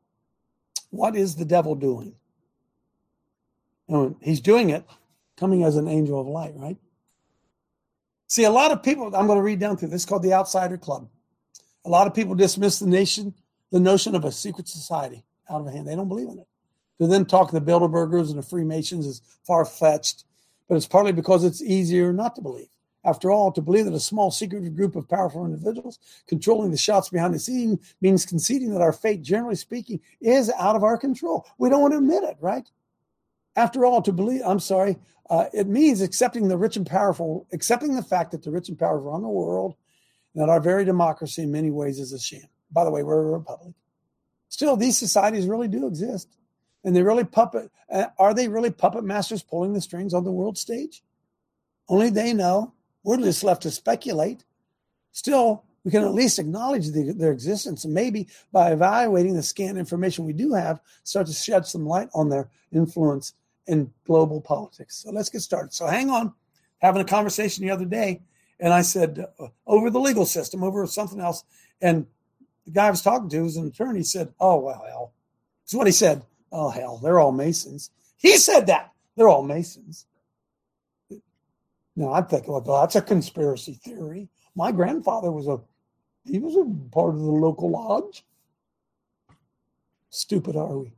What is the devil doing? he's doing it coming as an angel of light, right? See, a lot of people, I'm going to read down through this called the Outsider Club. A lot of people dismiss the nation, the notion of a secret society out of hand. They don't believe in it. To them, talking the Bilderbergers and the Freemasons is far fetched, but it's partly because it's easier not to believe. After all, to believe that a small secretive group of powerful individuals controlling the shots behind the scene means conceding that our fate, generally speaking, is out of our control. We don't want to admit it, right? After all, to believe, I'm sorry, uh, it means accepting the rich and powerful, accepting the fact that the rich and powerful run the world, and that our very democracy in many ways is a sham. By the way, we're a republic. Still, these societies really do exist. And they really puppet, uh, are they really puppet masters pulling the strings on the world stage? Only they know. We're just left to speculate. Still, we can at least acknowledge the, their existence and maybe by evaluating the scant information we do have, start to shed some light on their influence in global politics. So let's get started. So hang on, having a conversation the other day, and I said uh, over the legal system, over something else, and the guy I was talking to was an attorney. Said, "Oh well, hell." That's what he said. Oh hell, they're all Masons. He said that they're all Masons. Now I'm thinking, well, oh, that's a conspiracy theory. My grandfather was a he was a part of the local lodge. Stupid are we?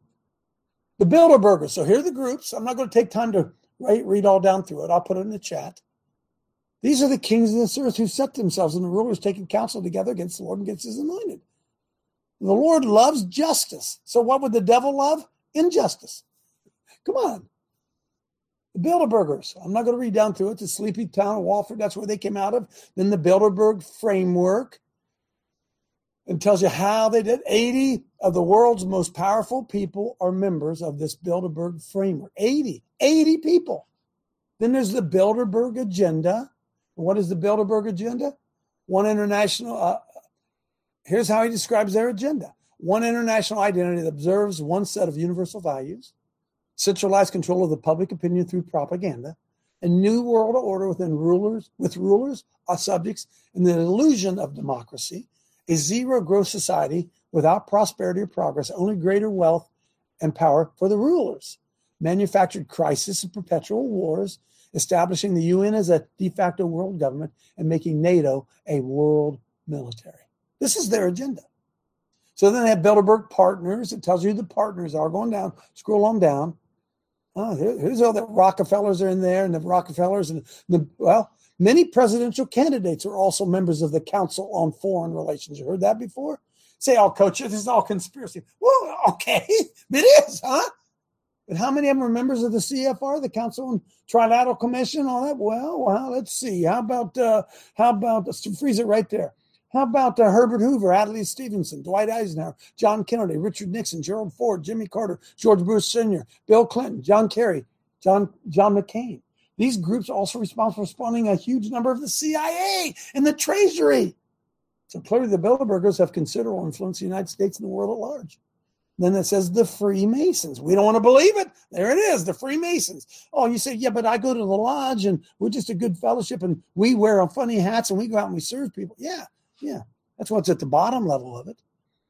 The Bilderbergers. So here are the groups. I'm not going to take time to write, read all down through it. I'll put it in the chat. These are the kings of this earth who set themselves and the rulers taking counsel together against the Lord and against his anointed. The Lord loves justice. So what would the devil love? Injustice. Come on. The Bilderbergers. I'm not going to read down through it. The sleepy town of Walford, that's where they came out of. Then the Bilderberg framework. And tells you how they did. 80 of the world's most powerful people are members of this Bilderberg framework. 80. 80 people. Then there's the Bilderberg agenda. What is the Bilderberg agenda? One international, uh, here's how he describes their agenda one international identity that observes one set of universal values, centralized control of the public opinion through propaganda, a new world order within rulers, with rulers, our subjects, and the illusion of democracy, a zero growth society without prosperity or progress, only greater wealth and power for the rulers. Manufactured crisis and perpetual wars, establishing the UN as a de facto world government, and making NATO a world military. This is their agenda. So then they have Bilderberg partners. It tells you the partners are going down. Scroll on down. Oh, here, here's all the Rockefellers are in there, and the Rockefellers, and the well, Many presidential candidates are also members of the Council on Foreign Relations. You heard that before? Say, oh, coach, this is all conspiracy. Well, okay, it is, huh? But how many of them are members of the CFR, the Council on Trilateral Commission, all that? Well, well, let's see. How about uh, how about let's freeze it right there? How about uh, Herbert Hoover, Adlai Stevenson, Dwight Eisenhower, John Kennedy, Richard Nixon, Gerald Ford, Jimmy Carter, George Bush Sr., Bill Clinton, John Kerry, John John McCain. These groups are also responsible for spawning a huge number of the CIA and the Treasury. So clearly, the Bilderbergers have considerable influence in the United States and the world at large. Then it says the Freemasons. We don't want to believe it. There it is, the Freemasons. Oh, you say, yeah, but I go to the lodge and we're just a good fellowship and we wear funny hats and we go out and we serve people. Yeah, yeah. That's what's at the bottom level of it.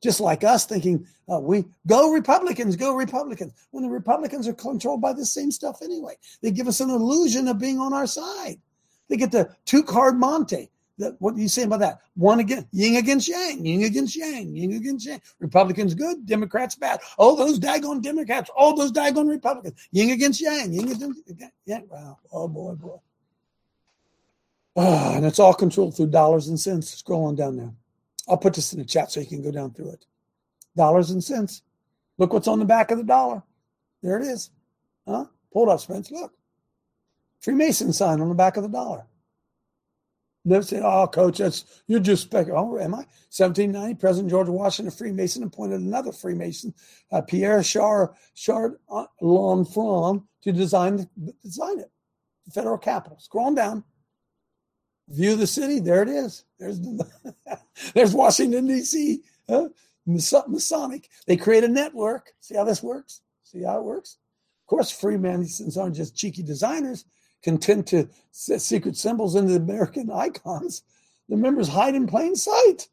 Just like us thinking, uh, we go Republicans, go Republicans, when the Republicans are controlled by the same stuff anyway. They give us an illusion of being on our side. They get the two card Monte. That, what do you say about that? One against yin against yang, yin against yang, yin against yang. Republicans good, Democrats bad. Oh, those daggone Democrats. Oh, those daggone Republicans. Yin against yang, yin against yang. Yeah, wow. Oh boy, boy. Oh, and it's all controlled through dollars and cents. Scrolling down there. I'll put this in the chat so you can go down through it. Dollars and cents. Look what's on the back of the dollar. There it is. Huh? Hold up, Spence. Look. Freemason sign on the back of the dollar. Never say, oh, coach, that's you're just speculating. Oh, am I? 1790, President George Washington, a Freemason, appointed another Freemason, uh, Pierre Char, Chard uh, to design, design it, the federal capital. Scroll on down. View the city. There it is. There's there's Washington D.C. Huh? Masonic. They create a network. See how this works? See how it works? Of course, Freemasons aren't just cheeky designers content to set secret symbols into the American icons. The members hide in plain sight.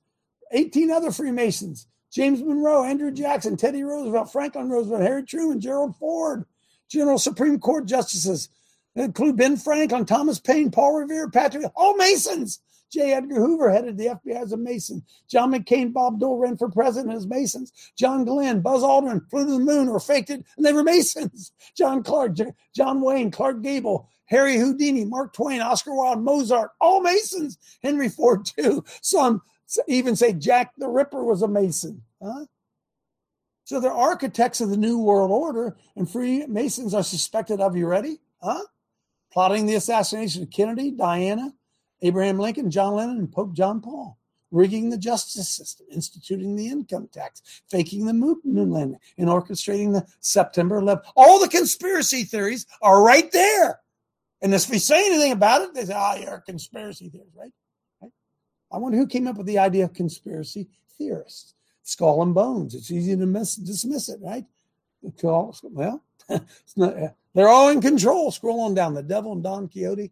18 other Freemasons James Monroe, Andrew Jackson, Teddy Roosevelt, Franklin Roosevelt, Harry Truman, Gerald Ford, General Supreme Court justices include Ben Franklin, Thomas Paine, Paul Revere, Patrick, all Masons. J. Edgar Hoover headed the FBI as a Mason. John McCain, Bob Dole ran for president as Masons. John Glenn, Buzz Aldrin flew to the moon or faked it, and they were Masons. John Clark, J- John Wayne, Clark Gable, Harry Houdini, Mark Twain, Oscar Wilde, Mozart, all Masons. Henry Ford, too. Some even say Jack the Ripper was a Mason. Huh? So they're architects of the New World Order, and Freemasons are suspected of, you ready? Huh? Plotting the assassination of Kennedy, Diana, Abraham Lincoln, John Lennon, and Pope John Paul. Rigging the justice system, instituting the income tax, faking the moon landing, and orchestrating the September 11th. All the conspiracy theories are right there. And if we say anything about it, they say, oh, you're a conspiracy theorist, right? right? I wonder who came up with the idea of conspiracy theorists. Skull and bones. It's easy to miss, dismiss it, right? Well, it's not, they're all in control. Scroll on down. The devil and Don Quixote.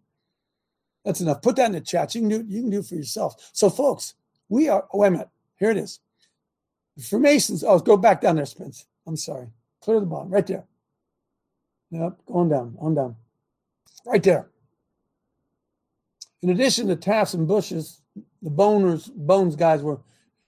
That's enough. Put that in the chat. You can do you can do it for yourself. So, folks, we are. Oh, wait a minute. Here it is. Freemasons. Oh, go back down there, Spence. I'm sorry. Clear the bottom. Right there. Yep. Going down. On down. Right there. In addition to Tafts and Bushes, the Boners Bones guys were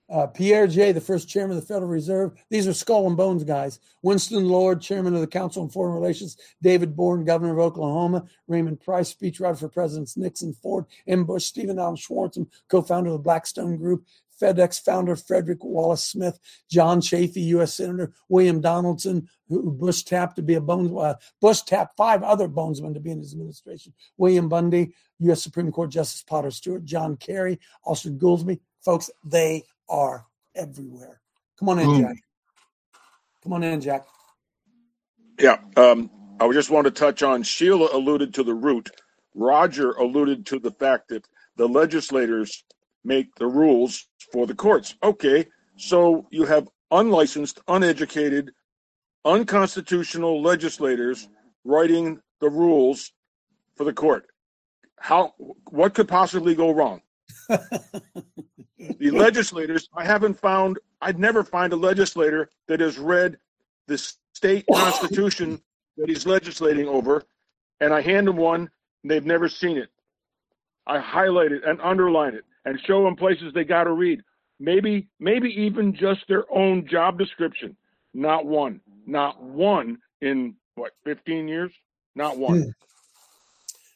uh, Pierre Jay, the first chairman of the Federal Reserve. These are skull and bones guys. Winston Lord, chairman of the Council on Foreign Relations. David Boren, governor of Oklahoma. Raymond Price, speechwriter for Presidents Nixon, Ford, M. Bush. Stephen Allen Schwarzman, co-founder of the Blackstone Group. FedEx founder Frederick Wallace Smith, John Chafee, U.S. Senator William Donaldson, who Bush tapped to be a bones. Uh, Bush tapped five other bonesmen to be in his administration. William Bundy, U.S. Supreme Court Justice Potter Stewart, John Kerry, Austin Goolsbee. Folks, they are everywhere. Come on in, Mm. Jack. Come on in, Jack. Yeah, um, I just want to touch on Sheila alluded to the root. Roger alluded to the fact that the legislators make the rules for the courts. Okay, so you have unlicensed, uneducated, unconstitutional legislators writing the rules for the court. How? What could possibly go wrong? The legislators. I haven't found. I'd never find a legislator that has read the state constitution that he's legislating over, and I hand them one, and they've never seen it. I highlight it and underline it and show them places they got to read. Maybe, maybe even just their own job description. Not one, not one in what, 15 years? Not one. Hmm.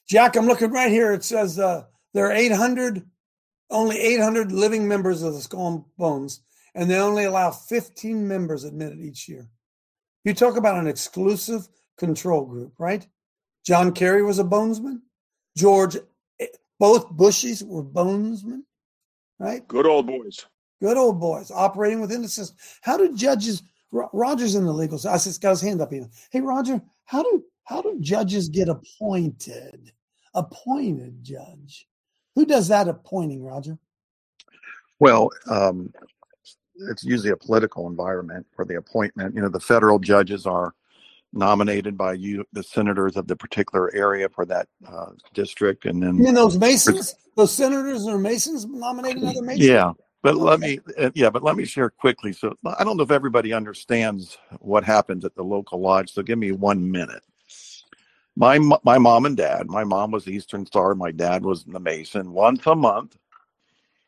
Jack, I'm looking right here. It says uh, there are 800, only 800 living members of the Skull and Bones, and they only allow 15 members admitted each year. You talk about an exclusive control group, right? John Kerry was a bonesman. George, eh, both Bushies were bonesmen, right? Good old boys. Good old boys operating within the system. How do judges? Roger's in the legal. I just got his hand up here. Hey, Roger, how do how do judges get appointed? Appointed judge. Who does that appointing, Roger? Well, um, it's usually a political environment for the appointment. You know, the federal judges are nominated by you, the senators of the particular area for that uh, district, and then you mean those masons, those senators or masons nominated another Masons. Yeah, but let me, uh, yeah, but let me share quickly. So I don't know if everybody understands what happens at the local lodge. So give me one minute. My my mom and dad. My mom was Eastern Star. My dad was the Mason. Once a month,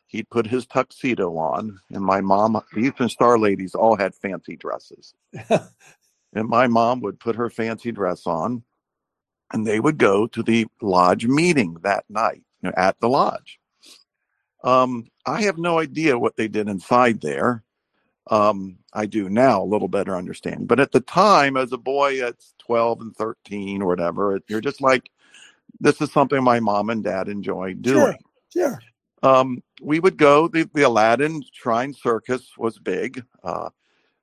he'd put his tuxedo on, and my mom, the Eastern Star ladies, all had fancy dresses. and my mom would put her fancy dress on, and they would go to the lodge meeting that night you know, at the lodge. Um, I have no idea what they did inside there. Um, I do now, a little better understanding. But at the time, as a boy at 12 and 13 or whatever, you're just like, this is something my mom and dad enjoy doing. Sure. sure. Um, we would go, the, the Aladdin Shrine Circus was big. Uh,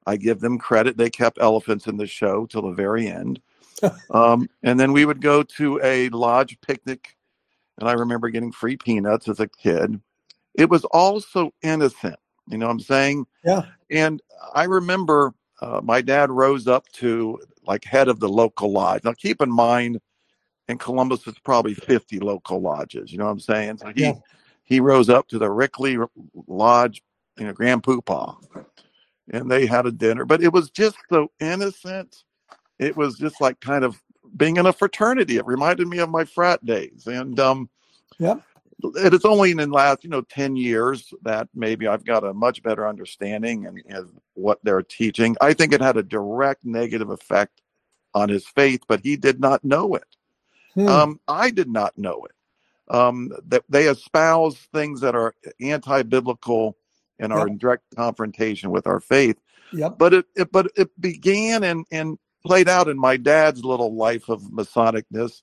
I give them credit. They kept elephants in the show till the very end. um, and then we would go to a lodge picnic. And I remember getting free peanuts as a kid. It was all so innocent. You know what I'm saying? Yeah. And I remember uh, my dad rose up to like head of the local lodge. Now, keep in mind, in Columbus, it's probably 50 local lodges. You know what I'm saying? So he, yeah. he rose up to the Rickley Lodge, you know, Grand Poobah, and they had a dinner. But it was just so innocent. It was just like kind of being in a fraternity. It reminded me of my frat days. And um, yeah it is only in the last you know 10 years that maybe i've got a much better understanding and, and what they're teaching i think it had a direct negative effect on his faith but he did not know it hmm. um, i did not know it um, that they espouse things that are anti-biblical and are yep. in direct confrontation with our faith yep. but it, it but it began and and played out in my dad's little life of masonicness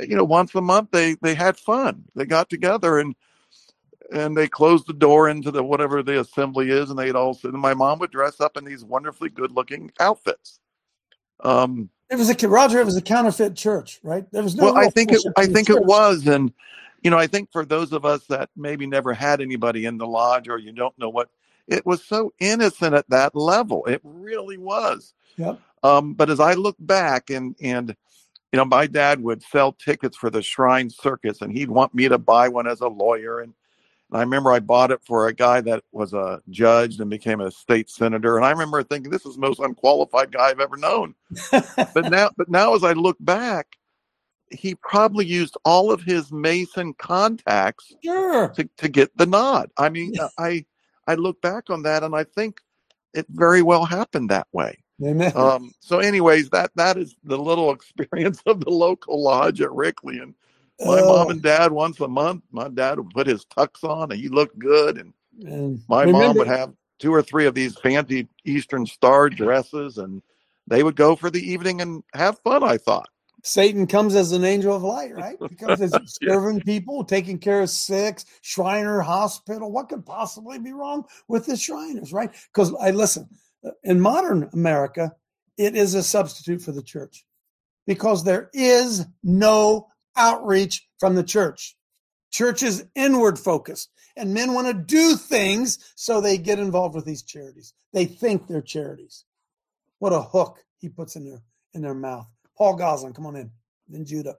you know, once a month they they had fun. They got together and and they closed the door into the whatever the assembly is, and they'd all sit. And my mom would dress up in these wonderfully good looking outfits. Um, it was a Roger. It was a counterfeit church, right? There was no. Well, I think it. I think church. it was, and you know, I think for those of us that maybe never had anybody in the lodge, or you don't know what, it was so innocent at that level. It really was. Yeah. Um, but as I look back and and you know, my dad would sell tickets for the Shrine Circus, and he'd want me to buy one as a lawyer. And, and I remember I bought it for a guy that was a judge and became a state senator. And I remember thinking, this is the most unqualified guy I've ever known. but now, but now, as I look back, he probably used all of his Mason contacts sure. to, to get the nod. I mean, I I look back on that and I think it very well happened that way. Amen. Um, so, anyways, that that is the little experience of the local lodge at Rickley. And my Oh. mom and dad once a month, my dad would put his tux on and he looked good. And And my mom would have two or three of these fancy Eastern Star dresses, and they would go for the evening and have fun. I thought. Satan comes as an angel of light, right? He comes as serving people, taking care of sick, Shriner Hospital. What could possibly be wrong with the Shriners, right? Because I listen, in modern America, it is a substitute for the church because there is no outreach from the church. Church is inward focused, and men want to do things, so they get involved with these charities. They think they're charities. What a hook he puts in their in their mouth. Paul Goslin, come on in. Then Judah.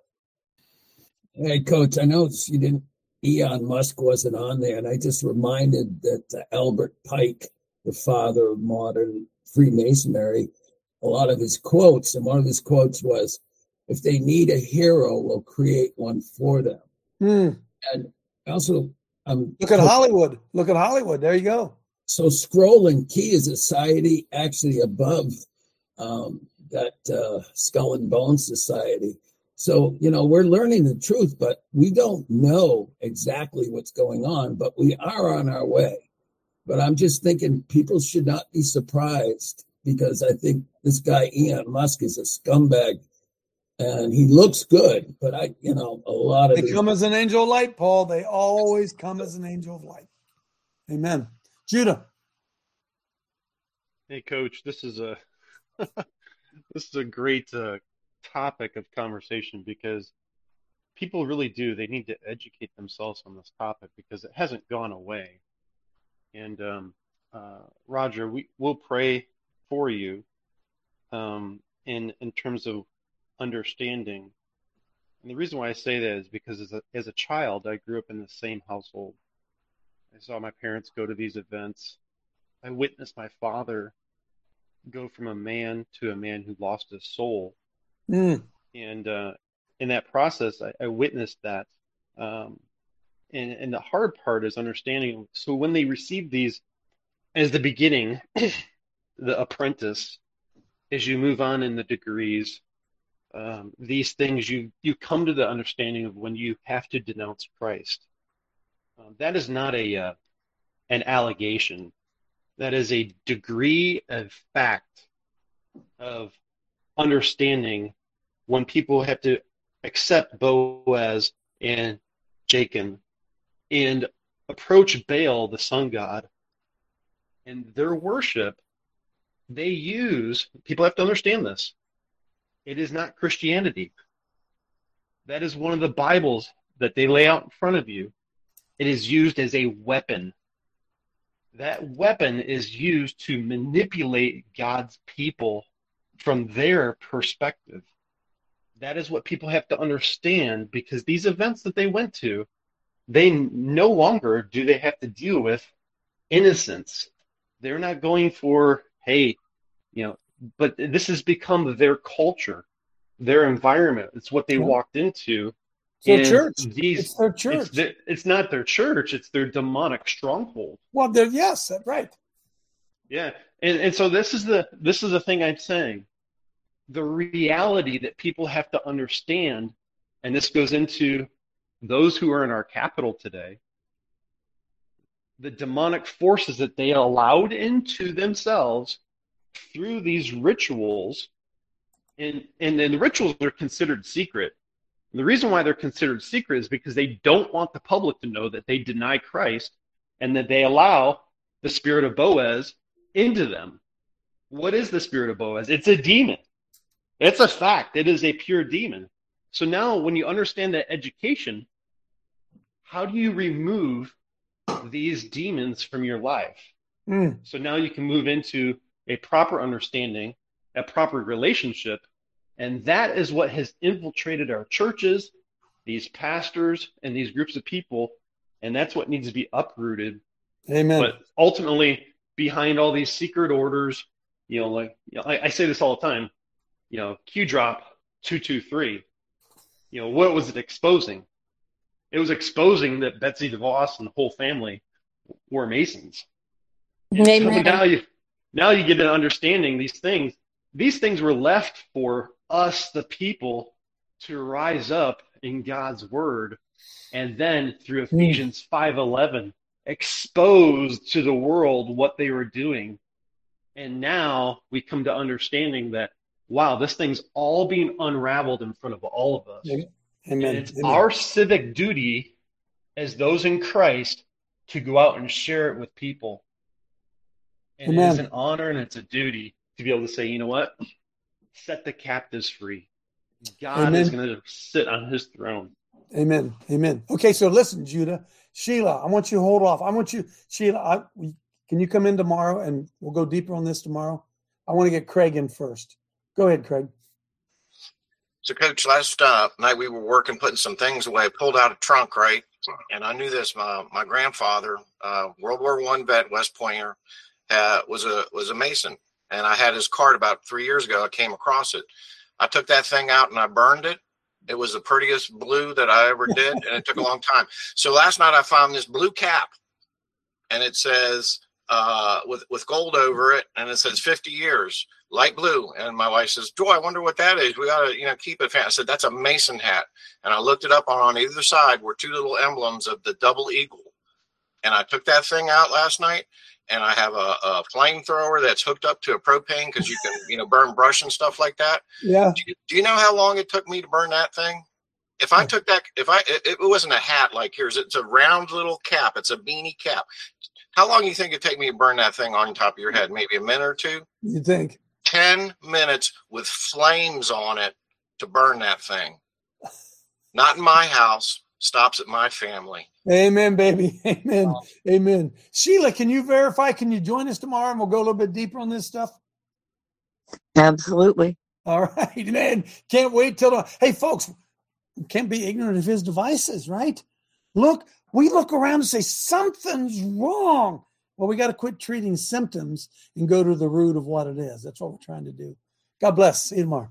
Hey, Coach, I know you didn't. Elon Musk wasn't on there, and I just reminded that uh, Albert Pike, the father of modern Freemasonry, a lot of his quotes, and one of his quotes was, "If they need a hero, we'll create one for them." Hmm. And also, um, Look at Hollywood. Look at Hollywood. There you go. So Scroll and Key is a society actually above um, that uh, skull and bone society. So you know we're learning the truth, but we don't know exactly what's going on. But we are on our way. But I'm just thinking people should not be surprised because I think this guy Elon Musk is a scumbag, and he looks good, but I, you know, a lot of They come as an angel of light, Paul. They always come as an angel of light. Amen. Judah. Hey, Coach, this is a this is a great uh, topic of conversation because people really do. They need to educate themselves on this topic because it hasn't gone away. And um, uh, Roger, we will pray for you um, in in terms of understanding. And the reason why I say that is because as a as a child, I grew up in the same household. I saw my parents go to these events. I witnessed my father go from a man to a man who lost his soul. Mm. And uh, in that process, I, I witnessed that. Um, and, and the hard part is understanding. So when they receive these as the beginning, the apprentice, as you move on in the degrees, um, these things you you come to the understanding of when you have to denounce Christ. Um, that is not a uh, an allegation. That is a degree of fact of understanding when people have to accept Boaz and Jacob and approach Baal, the sun god, and their worship, they use, people have to understand this. It is not Christianity. That is one of the Bibles that they lay out in front of you. It is used as a weapon. That weapon is used to manipulate God's people from their perspective. That is what people have to understand because these events that they went to, they no longer do they have to deal with innocence. They're not going for, hey, you know, but this has become their culture, their environment. It's what they Yeah. walked into. It's their church. These, It's their church. It's, their- it's not their church. It's their demonic stronghold. Well, there, yes, right. Yeah, and and so this is the this is the thing I'm saying. The reality that people have to understand, and this goes into those who are in our capital today. The demonic forces that they allowed into themselves through these rituals, and and the rituals are considered secret. And the reason why they're considered secret is because they don't want the public to know that they deny Christ and that they allow the spirit of Boaz into them. What is the spirit of Boaz? It's a demon. It's a fact. It is a pure demon. So now, when you understand that education, how do you remove these demons from your life? Mm. So now you can move into a proper understanding, a proper relationship. And that is what has infiltrated our churches, these pastors, and these groups of people. And that's what needs to be uprooted. Amen. But ultimately, behind all these secret orders, you know, like you know, I, I say this all the time, you know, Q drop 223, you know, what was it exposing? It was exposing that Betsy DeVos and the whole family were Masons. So now you now you get an understanding these things. These things were left for us, the people, to rise up in God's word, and then through hmm. Ephesians five eleven, exposed to the world what they were doing. And now we come to understanding that wow, this thing's all being unraveled in front of all of us. Amen. And it's Amen. our civic duty as those in Christ to go out and share it with people. And it is an honor and it's a duty to be able to say, you know what? Set the captives free. God is going to sit on his throne. Amen. Amen. Okay, so listen, Judah. Sheila, I want you to hold off. I want you, Sheila, I, we, can you come in tomorrow and we'll go deeper on this tomorrow? I want to get Craig in first. Go ahead, Craig. So, Coach, last uh, night we were working, putting some things away. Pulled out a trunk, right? And I knew this. My my grandfather, uh, World War One vet, West Pointer, uh, was a was a Mason, and I had his card about three years ago. I came across it. I took that thing out and I burned it. It was the prettiest blue that I ever did, and it took a long time. So last night I found this blue cap, and it says uh, with with gold over it, and it says 50 years, light blue. And my wife says, "Joy, I wonder what that is. We got to you know keep it." I said, "That's a Mason hat," and I looked it up. On on either side were two little emblems of the double eagle. And I took that thing out last night, and I have a, a flamethrower that's hooked up to a propane because you can, you know, burn brush and stuff like that. Yeah. Do you, do you know how long it took me to burn that thing? If I took that, if I, it, it wasn't a hat like yours, it's a round little cap. It's a beanie cap. How long do you think it'd take me to burn that thing on top of your head? Maybe a minute or two? You think? 10 minutes with flames on it to burn that thing. Not in my house, stops at my family. Amen, baby. Amen. Um, Amen. Sheila, can you verify? Can you join us tomorrow and we'll go a little bit deeper on this stuff? Absolutely. All right, man. Can't wait till. The, hey, folks, can't be ignorant of his devices, right? Look, we look around and say something's wrong. Well, we got to quit treating symptoms and go to the root of what it is. That's what we're trying to do. God bless. See you tomorrow.